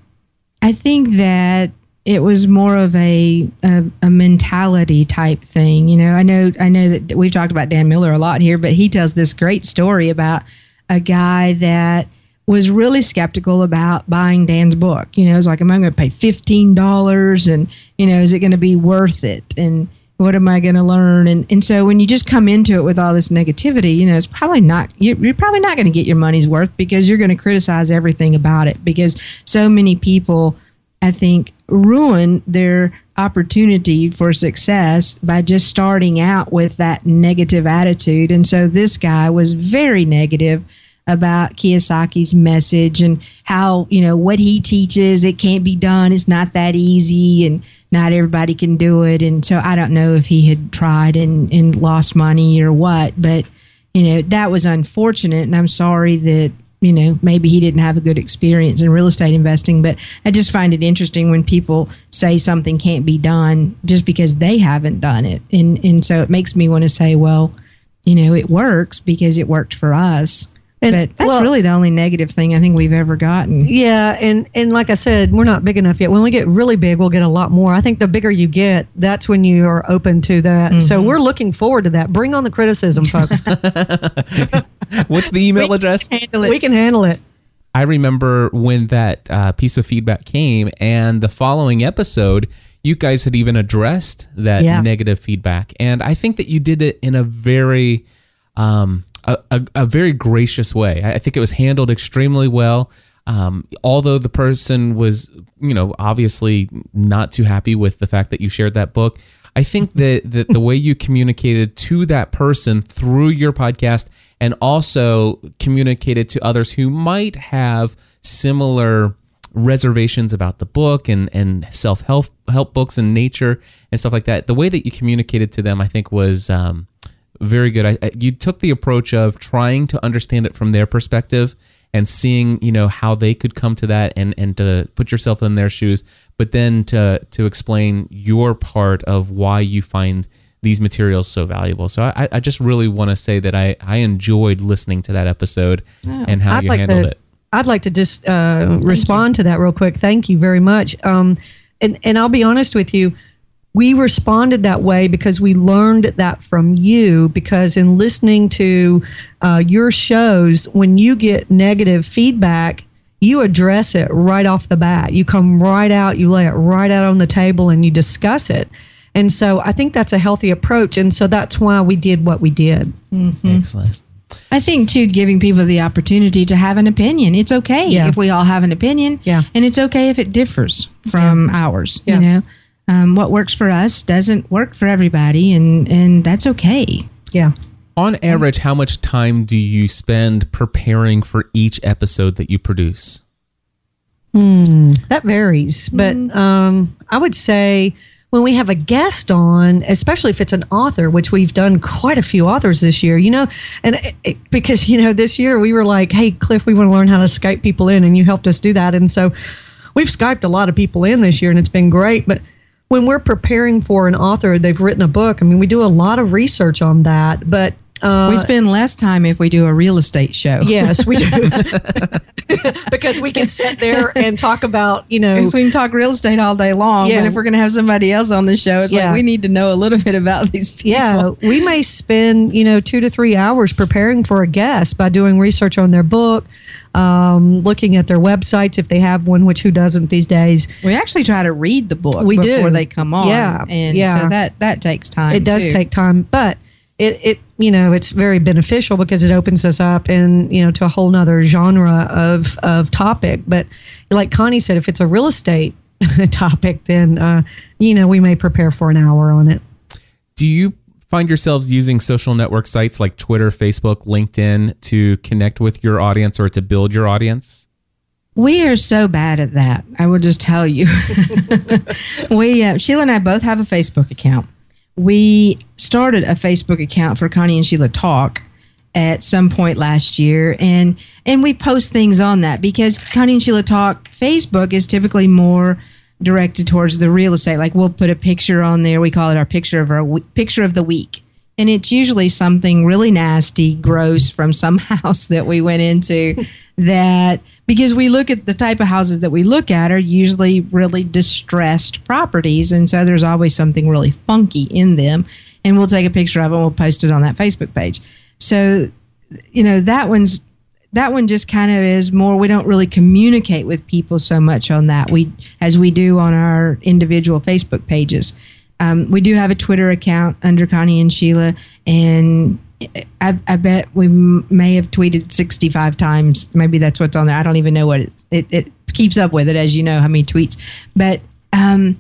I think that it was more of a, a a mentality type thing. You know, I know I know that we've talked about Dan Miller a lot here, but he tells this great story about a guy that was really skeptical about buying Dan's book. You know, it's like, am I going to pay fifteen dollars, and you know, is it going to be worth it? And what am I going to learn? And and so when you just come into it with all this negativity, you know, it's probably not you- you're probably not going to get your money's worth because you're going to criticize everything about it because so many people, I think, ruin their opportunity for success by just starting out with that negative attitude. And so this guy was very negative about Kiyosaki's message and how, you know, what he teaches, it can't be done. It's not that easy and not everybody can do it. And so I don't know if he had tried and, and lost money or what, but, you know, that was unfortunate. And I'm sorry that, you know, maybe he didn't have a good experience in real estate investing. But I just find it interesting when people say something can't be done just because they haven't done it. And, and so it makes me want to say, well, you know, it works because it worked for us. And- but that's well- really the only negative thing I think we've ever gotten. Yeah, and and like I said, we're not big enough yet. When we get really big, we'll get a lot more. I think the bigger you get, that's when you are open to that. So we're looking forward to that. Bring on the criticism, folks. What's the email address? Handle it. we can handle it. I remember when that uh, piece of feedback came, and the following episode, you guys had even addressed that Yeah. negative feedback, and I think that you did it in a very, um, a, a, a very gracious way. I I think it was handled extremely well. Um, although the person was, you know, obviously not too happy with the fact that you shared that book, I think that, that the way you communicated to that person through your podcast and also communicated to others who might have similar reservations about the book and, and self help help books and nature and stuff like that. The way that you communicated to them, I think, was um, very good. I, I, you took the approach of trying to understand it from their perspective and seeing you know how they could come to that and and to put yourself in their shoes but then to to explain your part of why you find these materials so valuable so i i just really want to say that i i enjoyed listening to that episode and how I'd you like handled to, it I'd like to just uh, respond to that real quick. Thank you very much. Um, and and I'll be honest with you, we responded that way because we learned that from you. Because in listening to uh, your shows, when you get negative feedback, you address it right off the bat. You come right out, you lay it right out on the table, and you discuss it. And so I think that's a healthy approach. And so that's why we did what we did. excellent I think too, giving people the opportunity to have an opinion. It's okay Yeah. if we all have an opinion. Yeah. And it's okay if it differs from ours. Yeah. You know, um, what works for us doesn't work for everybody, and and that's okay. Yeah. on average how much time do you spend preparing for each episode that you produce That varies, but um, I would say when we have a guest on, especially if it's an author, which we've done quite a few authors this year, you know, and it, it- because you know this year we were like, "Hey, Cliff, we want to learn how to Skype people in," and you helped us do that, and so we've Skyped a lot of people in this year, and it's been great. But when we're preparing for an author, they've written a book. I mean, we do a lot of research on that, but. Uh, we spend less time if we do a real estate show. Yes, we do. because we can sit there and talk about, you know, Because we can talk real estate all day long, Yeah. but if we're going to have somebody else on the show, it's Yeah. like we need to know a little bit about these people. yeah, we may spend, you know, two to three hours preparing for a guest by doing research on their book, um, looking at their websites if they have one, which who doesn't these days. We actually try to read the book We before do. they come on. Yeah, And yeah. so that, that takes time. It does too. take time, but it, it, you know, it's very beneficial because it opens us up and, you know, to a whole nother genre of, of topic. But like Connie said, if it's a real estate topic, then, uh, you know, we may prepare for an hour on it. do you find yourselves using social network sites like twitter facebook linkedin to connect with your audience or to build your audience We are so bad at that. I will just tell you. we uh, Sheila and I both have a Facebook account. We started a Facebook account for Connie and Sheila Talk at some point last year, and and we post things on that because Connie and Sheila Talk Facebook is typically more directed towards the real estate. Like we'll put a picture on there. We call it our picture of our w- picture of the week. And it's usually something really nasty, gross from some house that we went into that because we look at the type of houses that we look at are usually really distressed properties. And so there's always something really funky in them. And we'll take a picture of it and we'll post it on that Facebook page. So, you know, that one's that one just kind of is more we don't really communicate with people so much on that. We as we do on our individual facebook pages. Um, we do have a twitter account under connie and sheila and I, I bet we m- may have tweeted 65 times. Maybe that's what's on there. I don't even know what it, it, it keeps up with it as you know how many tweets. But um,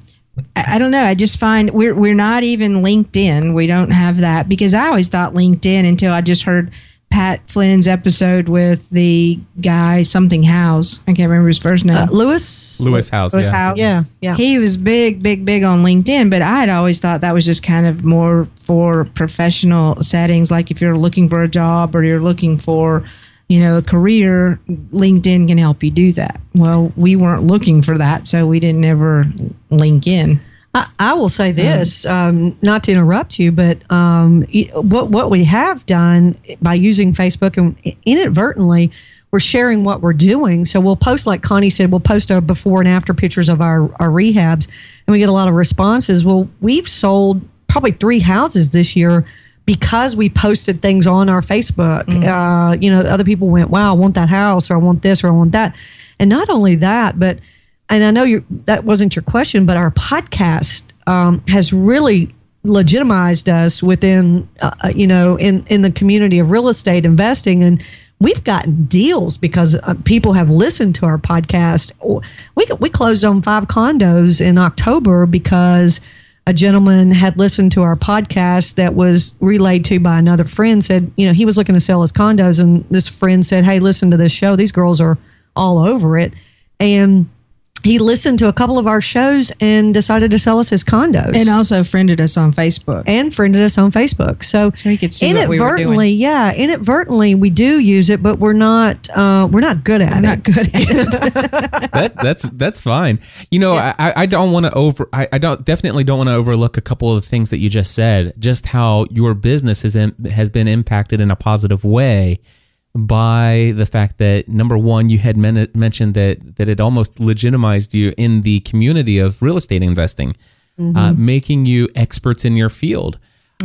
I don't know. I just find we're we're not even LinkedIn. We don't have that because I always thought LinkedIn until I just heard Pat Flynn's episode with the guy something Howes. I can't remember his first name. Uh, Lewis? lewis howes Lewis yeah. Howes. Yeah, yeah. He was big, big, big on LinkedIn, but I had always thought that was just kind of more for professional settings. Like if you're looking for a job or you're looking for, you know, a career, LinkedIn can help you do that. Well, we weren't looking for that, so we didn't ever link in. I, I will say this, um, not to interrupt you, but um, what what we have done by using Facebook and inadvertently, we're sharing what we're doing. So we'll post, like Connie said, we'll post our before and after pictures of our our rehabs, and we get a lot of responses. Well, we've sold probably three houses this year because we posted things on our Facebook. Uh, you know, other people went, "Wow, I want that house," or "I want this," or "I want that," and not only that, but and I know that wasn't your question, but our podcast um, has really legitimized us within, uh, uh, you know, in in the community of real estate investing, and we've gotten deals because uh, people have listened to our podcast. We we closed on five condos in October because a gentleman had listened to our podcast that was relayed to by another friend said you know he was looking to sell his condos. And this friend said hey listen to this show. These girls are all over it. And he listened to a couple of our shows and decided to sell us his condos And also friended us on Facebook. and friended us on Facebook. So, So he could see what we were inadvertently, doing. yeah, inadvertently we do use it, but we're not uh, we're not good at I'm it. not good at it. that that's that's fine. You know, I, I don't want to over. I, I don't definitely don't want to overlook a couple of the things that you just said. Just how your business has in, has been impacted in a positive way by the fact that number one, you had men- mentioned that that it almost legitimized you in the community of real estate investing, uh, making you experts in your field.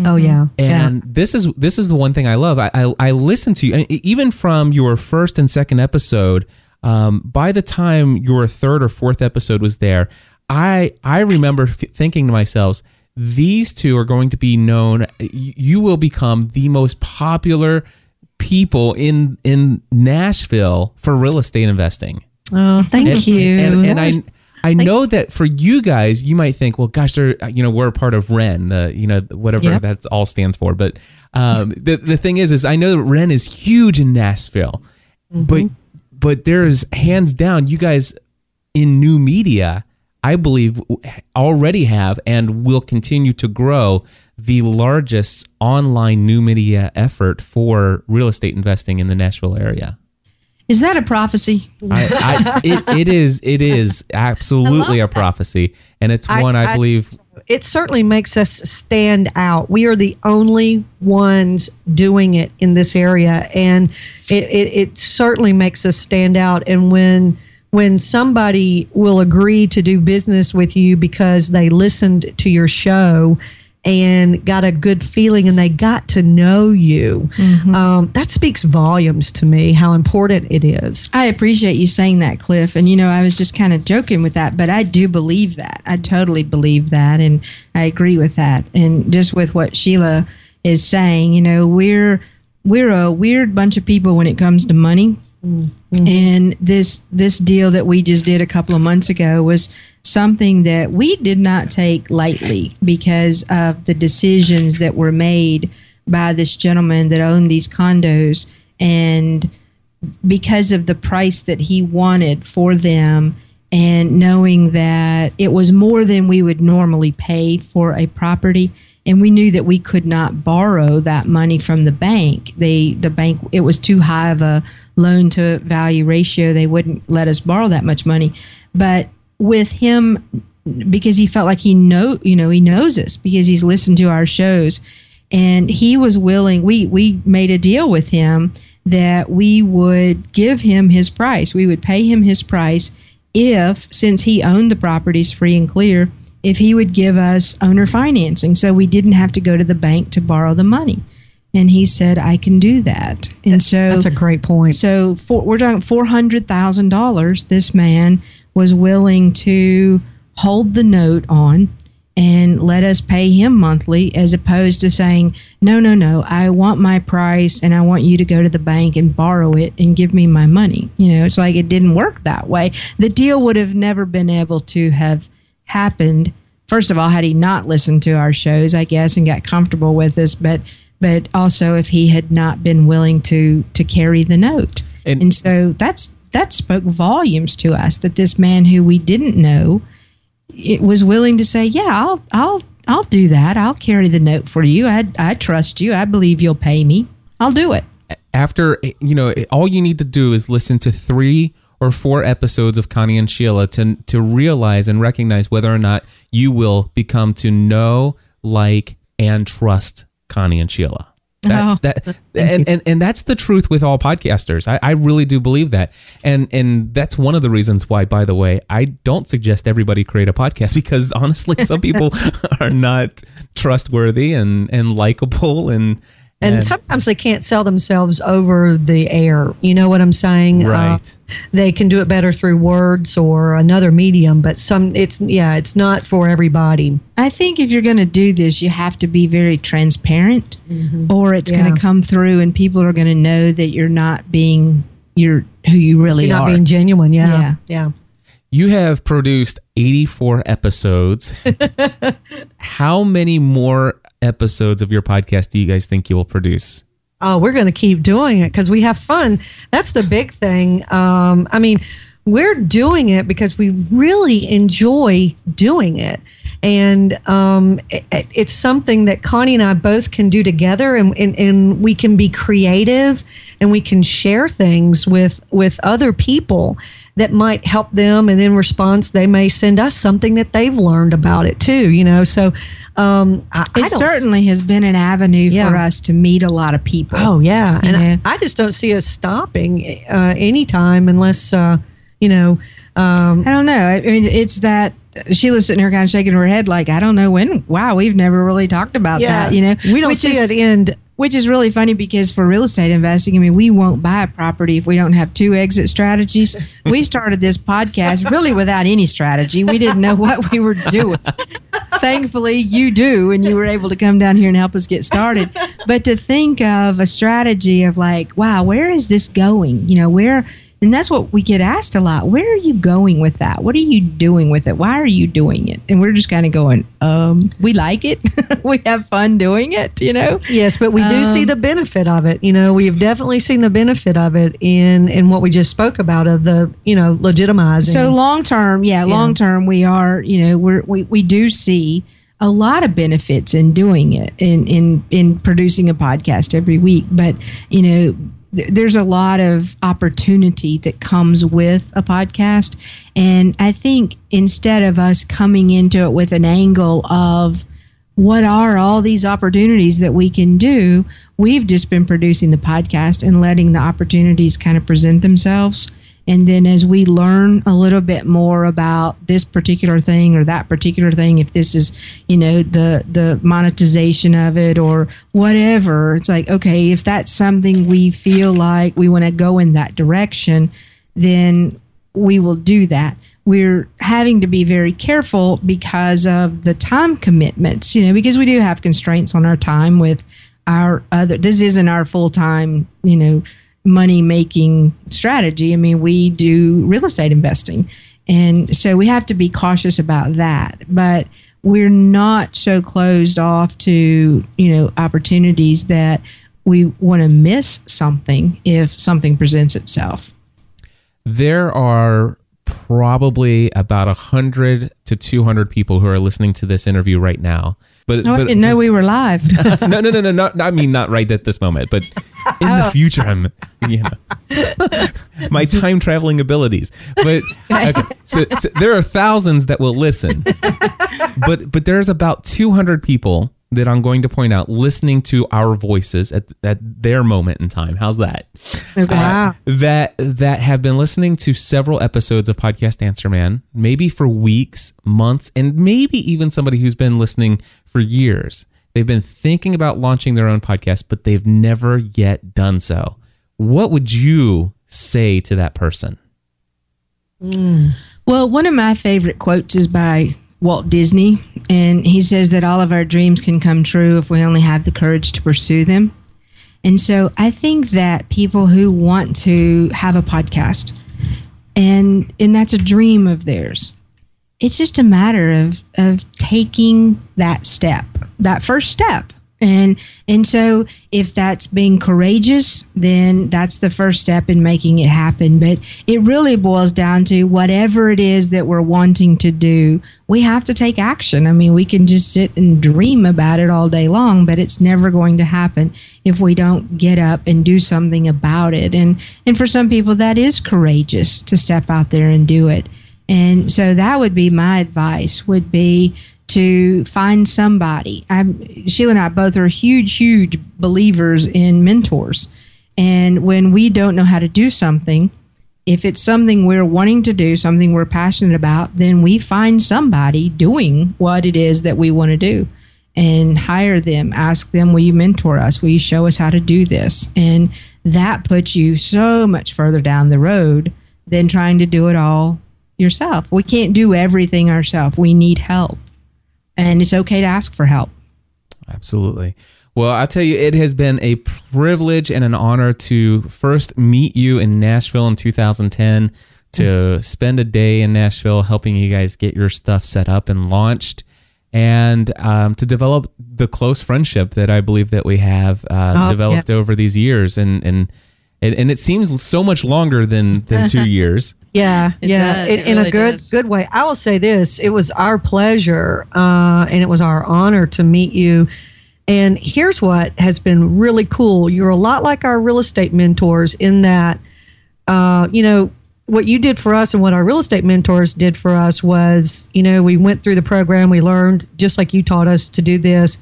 oh yeah, And this is this is the one thing I love. I I, I listen to you, and even from your first and second episode. Um, by the time your third or fourth episode was there, I I remember f- thinking to myself, these two are going to be known. You will become the most popular people in in Nashville for real estate investing Oh, thank and, you. And, and That I I know that for you guys, you might think, well, gosh, they're you know we're a part of Ren, the you know whatever Yep. that all stands for. But um, the the thing is, is I know that Ren is huge in Nashville, Mm-hmm. but but there's hands down, you guys in new media, I believe already have and will continue to grow the largest online new media effort for real estate investing in the Nashville area. Is that a prophecy? I, I, it, it is it is absolutely a prophecy, and it's one I, I- believe. it certainly makes us stand out. We are the only ones doing it in this area, and it, it, it certainly makes us stand out. And when when somebody will agree to do business with you because they listened to your show and got a good feeling and they got to know you, um, that speaks volumes to me how important it is. I appreciate you saying that, Cliff. And you know, I was just kind of joking with that, but I do believe that. I totally believe that, and I agree with that. And just with what Sheila is saying, you know, we're we're a weird bunch of people when it comes to money. Mm-hmm. And this this deal that we just did a couple of months ago was something that we did not take lightly because of the decisions that were made by this gentleman that owned these condos. And because of the price that he wanted for them and knowing that it was more than we would normally pay for a property and we knew that we could not borrow that money from the bank. They the bank it was too high of a loan to value ratio. They wouldn't let us borrow that much money. But with him because he felt like he know you know he knows us because he's listened to our shows. And he was willing we we made a deal with him that we would give him his price. We would pay him his price if since he owned the properties free and clear if he would give us owner financing so we didn't have to go to the bank to borrow the money and he said i can do that and so That's a great point. so for, we're talking four hundred thousand dollars. This man was willing to hold the note on and let us pay him monthly, as opposed to saying, "No, no, no, I want my price, and I want you to go to the bank and borrow it and give me my money." You know, it's like it didn't work that way. The deal would have never been able to have happened. First of all, had he not listened to our shows, I guess, and got comfortable with us, but but also if he had not been willing to to carry the note. And- And, so that's that spoke volumes to us that this man who we didn't know it was willing to say, "Yeah, I'll I'll I'll do that. I'll carry the note for you. I I trust you. I believe you'll pay me. I'll do it." After you know, all you need to do is listen to three or four episodes of Connie and Sheila to to realize and recognize whether or not you will become to know, like, and trust Connie and Sheila. That, Oh. that and, and and that's the truth with all podcasters. I, I really do believe that, and and that's one of the reasons why. By the way, I don't suggest everybody create a podcast because honestly, some people are not trustworthy and and likable, and And And- sometimes they can't sell themselves over the air. You know what I'm saying? Uh, Right. they can do it better through words or another medium, but some it's yeah, it's not for everybody. I think if you're going to do this, you have to be very transparent, or it's Yeah. going to come through, and people are going to know that you're not being you're who you really You're not are. being genuine. Yeah. Yeah. Yeah. You have produced 84 episodes. How many more episodes of your podcast do you guys think you will produce? Oh, we're going to keep doing it because we have fun. That's the big thing. Um, I mean, we're doing it because we really enjoy doing it. And um, it, it's something that Connie and I both can do together, and, and, and we can be creative and we can share things with, with other people that might help them. And in response, they may send us something that they've learned about it too, you know? So um, I, I it don't certainly has been an avenue for us to meet a lot of people. Oh yeah, and? I, I just don't see us stopping uh, anytime unless uh, you know. Um, I don't know. I mean, it's that Sheila's sitting here kind of shaking her head, like, I don't know when. Wow, we've never really talked about yeah, that. You know, we don't Which see is- it end. Which is really funny because for real estate investing, I mean, we won't buy a property if we don't have two exit strategies. We started this podcast really without any strategy. We didn't know what we were doing. Thankfully, you do, and you were able to come down here and help us get started. But to think of a strategy of like, wow, where is this going? You know, where, and that's what we get asked a lot. Where are you going with that? What are you doing with it? Why are you doing it? And we're just kind of going, um, we like it. we have fun doing it, you know? Yes, but we do see Um, the benefit of it. You know, we've definitely seen the benefit of it in in what we just spoke about of the you know legitimizing. So long term, yeah, long term, we are, you know, we're, we we do see a lot of benefits in doing it, in in in producing a podcast every week. But you know, th- there's a lot of opportunity that comes with a podcast, and I think instead of us coming into it with an angle of what are all these opportunities that we can do? We've just been producing the podcast and letting the opportunities kind of present themselves. And then as we learn a little bit more about this particular thing or that particular thing, if this is, you know, the the monetization of it or whatever, it's like, okay, if that's something we feel like we want to go in that direction, then we will do that. We're having to be very careful because of the time commitments, you know, because we do have constraints on our time with our other, this isn't our full time, you know, money making strategy. I mean, we do real estate investing. And so we have to be cautious about that. But we're not so closed off to, you know, opportunities that we want to miss something if something presents itself. There are probably about 100 to 200 people who are listening to this interview right now. But, Oh, I didn't know we were live. no, no, no, no, not, I mean, not right at this moment, but in Oh. the future, I'm, you know, my time traveling abilities. But okay, so, so there are thousands that will listen, but but there's about 200 people that I'm going to point out listening to our voices at at their moment in time. How's that? wow. Uh, that that have been listening to several episodes of podcast answer man maybe for weeks months and maybe even somebody who's been listening for years they've been thinking about launching their own podcast but they've never yet done so what would you say to that person hmm. Well, one of my favorite quotes is by Walt Disney, and he says that all of our dreams can come true if we only have the courage to pursue them. And so I think that people who want to have a podcast and and that's a dream of theirs. It's just a matter of of taking that step, that first step. And and so if that's being courageous, then that's the first step in making it happen. But it really boils down to whatever it is that we're wanting to do, we have to take action. I mean, we can just sit and dream about it all day long, but it's never going to happen if we don't get up and do something about it. And and for some people that is courageous to step out there and do it. And so that would be my advice would be to find somebody. I'm, Sheila and I both are huge, huge believers in mentors. And when we don't know how to do something, if it's something we're wanting to do, something we're passionate about, then we find somebody doing what it is that we want to do. and hire them. Ask them, will you mentor us? Will you show us how to do this? And that puts you so much further down the road than trying to do it all yourself. We can't do everything ourselves. We need help. And it's okay to ask for help. Absolutely. Well, I'll tell you, it has been a privilege and an honor to first meet you in Nashville in 2010, to spend a day in Nashville helping you guys get your stuff set up and launched, and um, to develop the close friendship that I believe that we have uh, Oh, developed yeah. over these years. And, and, and, and it seems so much longer than, than two years. Yeah, It yeah, does. in, It in a good does. good way. I will say this: it was our pleasure, uh, and it was our honor to meet you. And here's what has been really cool: you're a lot like our real estate mentors in that, uh, you know, what you did for us and what our real estate mentors did for us was, you know, we went through the program, we learned just like you taught us to do this.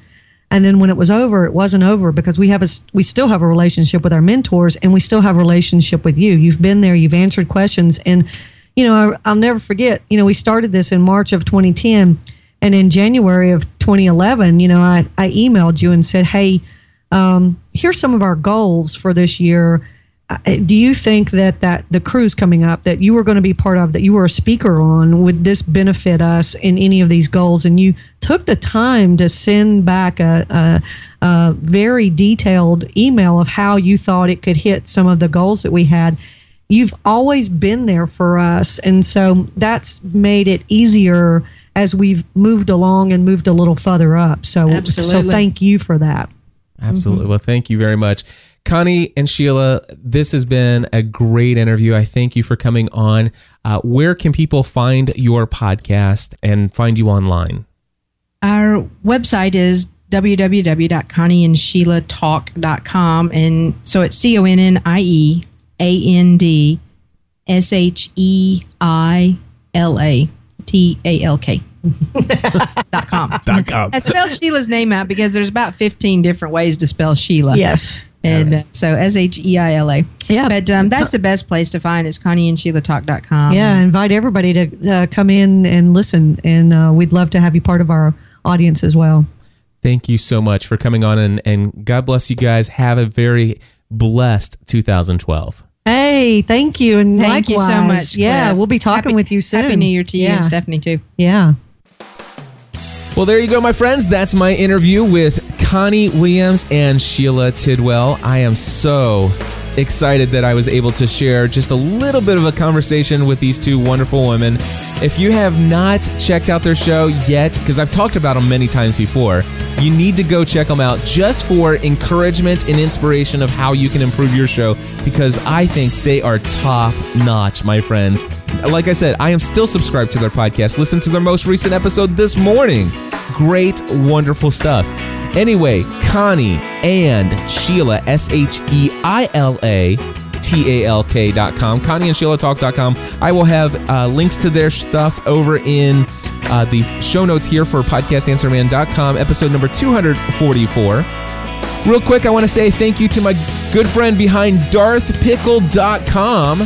And then when it was over, it wasn't over because we have a we still have a relationship with our mentors and we still have a relationship with you. You've been there, you've answered questions, and you know I, I'll never forget. You know, we started this in March of 2010, and in January of 2011, you know, I I emailed you and said, hey, um, here's some of our goals for this year. Uh, Do you think that that the cruise coming up that you were going to be part of, that you were a speaker on, would this benefit us in any of these goals? And you took the time to send back a, a, a very detailed email of how you thought it could hit some of the goals that we had. You've always been there for us, and so that's made it easier as we've moved along and moved a little further up. So, so thank you for that. Absolutely. Well, thank you very much. Connie and Sheila, this has been a great interview. I thank you for coming on. Uh, where can people find your podcast and find you online? Our website is www.connieandsheilatalk.com. And so it's C O N N I E A N D S H E I L A T A L K. dot com. Dot com. I spelled Sheila's name out because there's about 15 different ways to spell Sheila. Yes. And uh, so S H E I L A. Yeah. But um, that's the best place to find is connieandsheilatalk.com. Yeah, invite everybody to uh, come in and listen, and uh, we'd love to have you part of our audience as well. Thank you so much for coming on, and, and God bless you guys. Have a very blessed 2012. Hey, thank you, and Thank you so likewise. much. Yeah, Cliff. we'll be talking Happy- with you soon. Happy New Year to you yeah. and Stephanie too. Yeah. Well, there you go, my friends. That's my interview with Connie Williams and Sheila Tidwell. I am so excited that I was able to share just a little bit of a conversation with these two wonderful women. If you have not checked out their show yet, because I've talked about them many times before, you need to go check them out just for encouragement and inspiration of how you can improve your show because I think they are top notch, my friends. Like I said, I am still subscribed to their podcast. Listen to their most recent episode this morning. Great, wonderful stuff. Anyway, Connie and Sheila, S H E I L A T A L K dot com, Connie and Sheila Talk dot com. I will have uh, links to their stuff over in uh, the show notes here for podcastanswerman.com, episode number 244. Real quick, I want to say thank you to my good friend behind DarthPickle.com.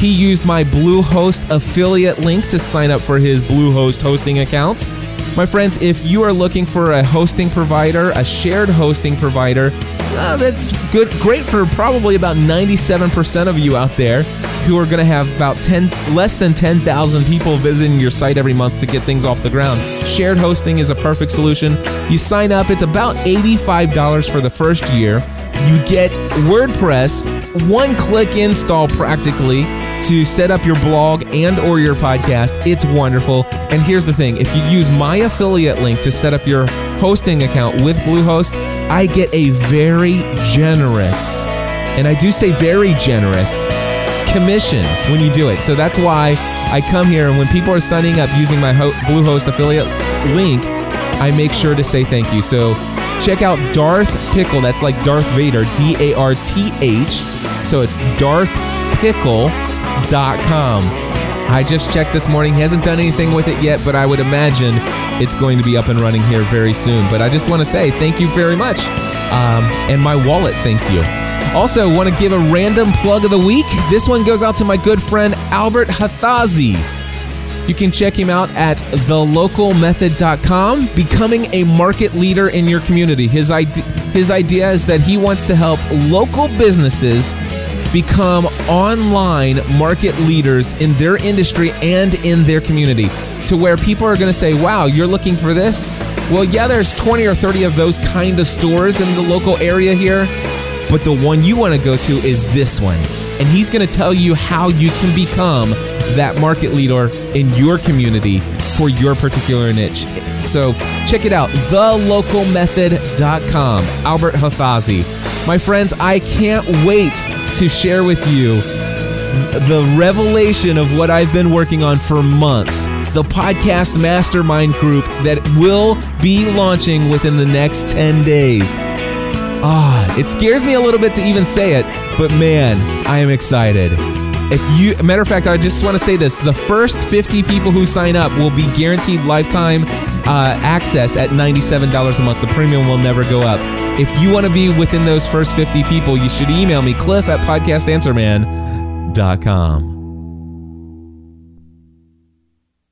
He used my Bluehost affiliate link to sign up for his Bluehost hosting account. My friends, if you are looking for a hosting provider, a shared hosting provider, uh, that's good, great for probably about 97% of you out there who are going to have about 10, less than 10,000 people visiting your site every month to get things off the ground. Shared hosting is a perfect solution. You sign up, it's about $85 for the first year. You get WordPress, one click install practically to set up your blog and or your podcast. It's wonderful. And here's the thing, if you use my affiliate link to set up your hosting account with Bluehost, I get a very generous, and I do say very generous, commission when you do it. So that's why I come here and when people are signing up using my Ho- Bluehost affiliate link, I make sure to say thank you. So check out Darth Pickle. That's like Darth Vader, D A R T H. So it's darthpickle.com. I just checked this morning. He hasn't done anything with it yet, but I would imagine it's going to be up and running here very soon. But I just want to say thank you very much. Um, and my wallet thanks you. Also, want to give a random plug of the week. This one goes out to my good friend Albert Hathazi. You can check him out at thelocalmethod.com, becoming a market leader in your community. His idea, his idea is that he wants to help local businesses become online market leaders in their industry and in their community to where people are going to say, wow, you're looking for this? Well, yeah, there's 20 or 30 of those kind of stores in the local area here, but the one you want to go to is this one. And he's going to tell you how you can become that market leader in your community for your particular niche. So check it out, thelocalmethod.com. Albert Hathazi. My friends, I can't wait to share with you the revelation of what I've been working on for months. The podcast mastermind group that will be launching within the next 10 days. Ah, it scares me a little bit to even say it, but man, I am excited. If you, matter of fact, I just want to say this: the first 50 people who sign up will be guaranteed lifetime uh, access at $97 a month. The premium will never go up. If you want to be within those first 50 people, you should email me, cliff at podcastanswerman.com.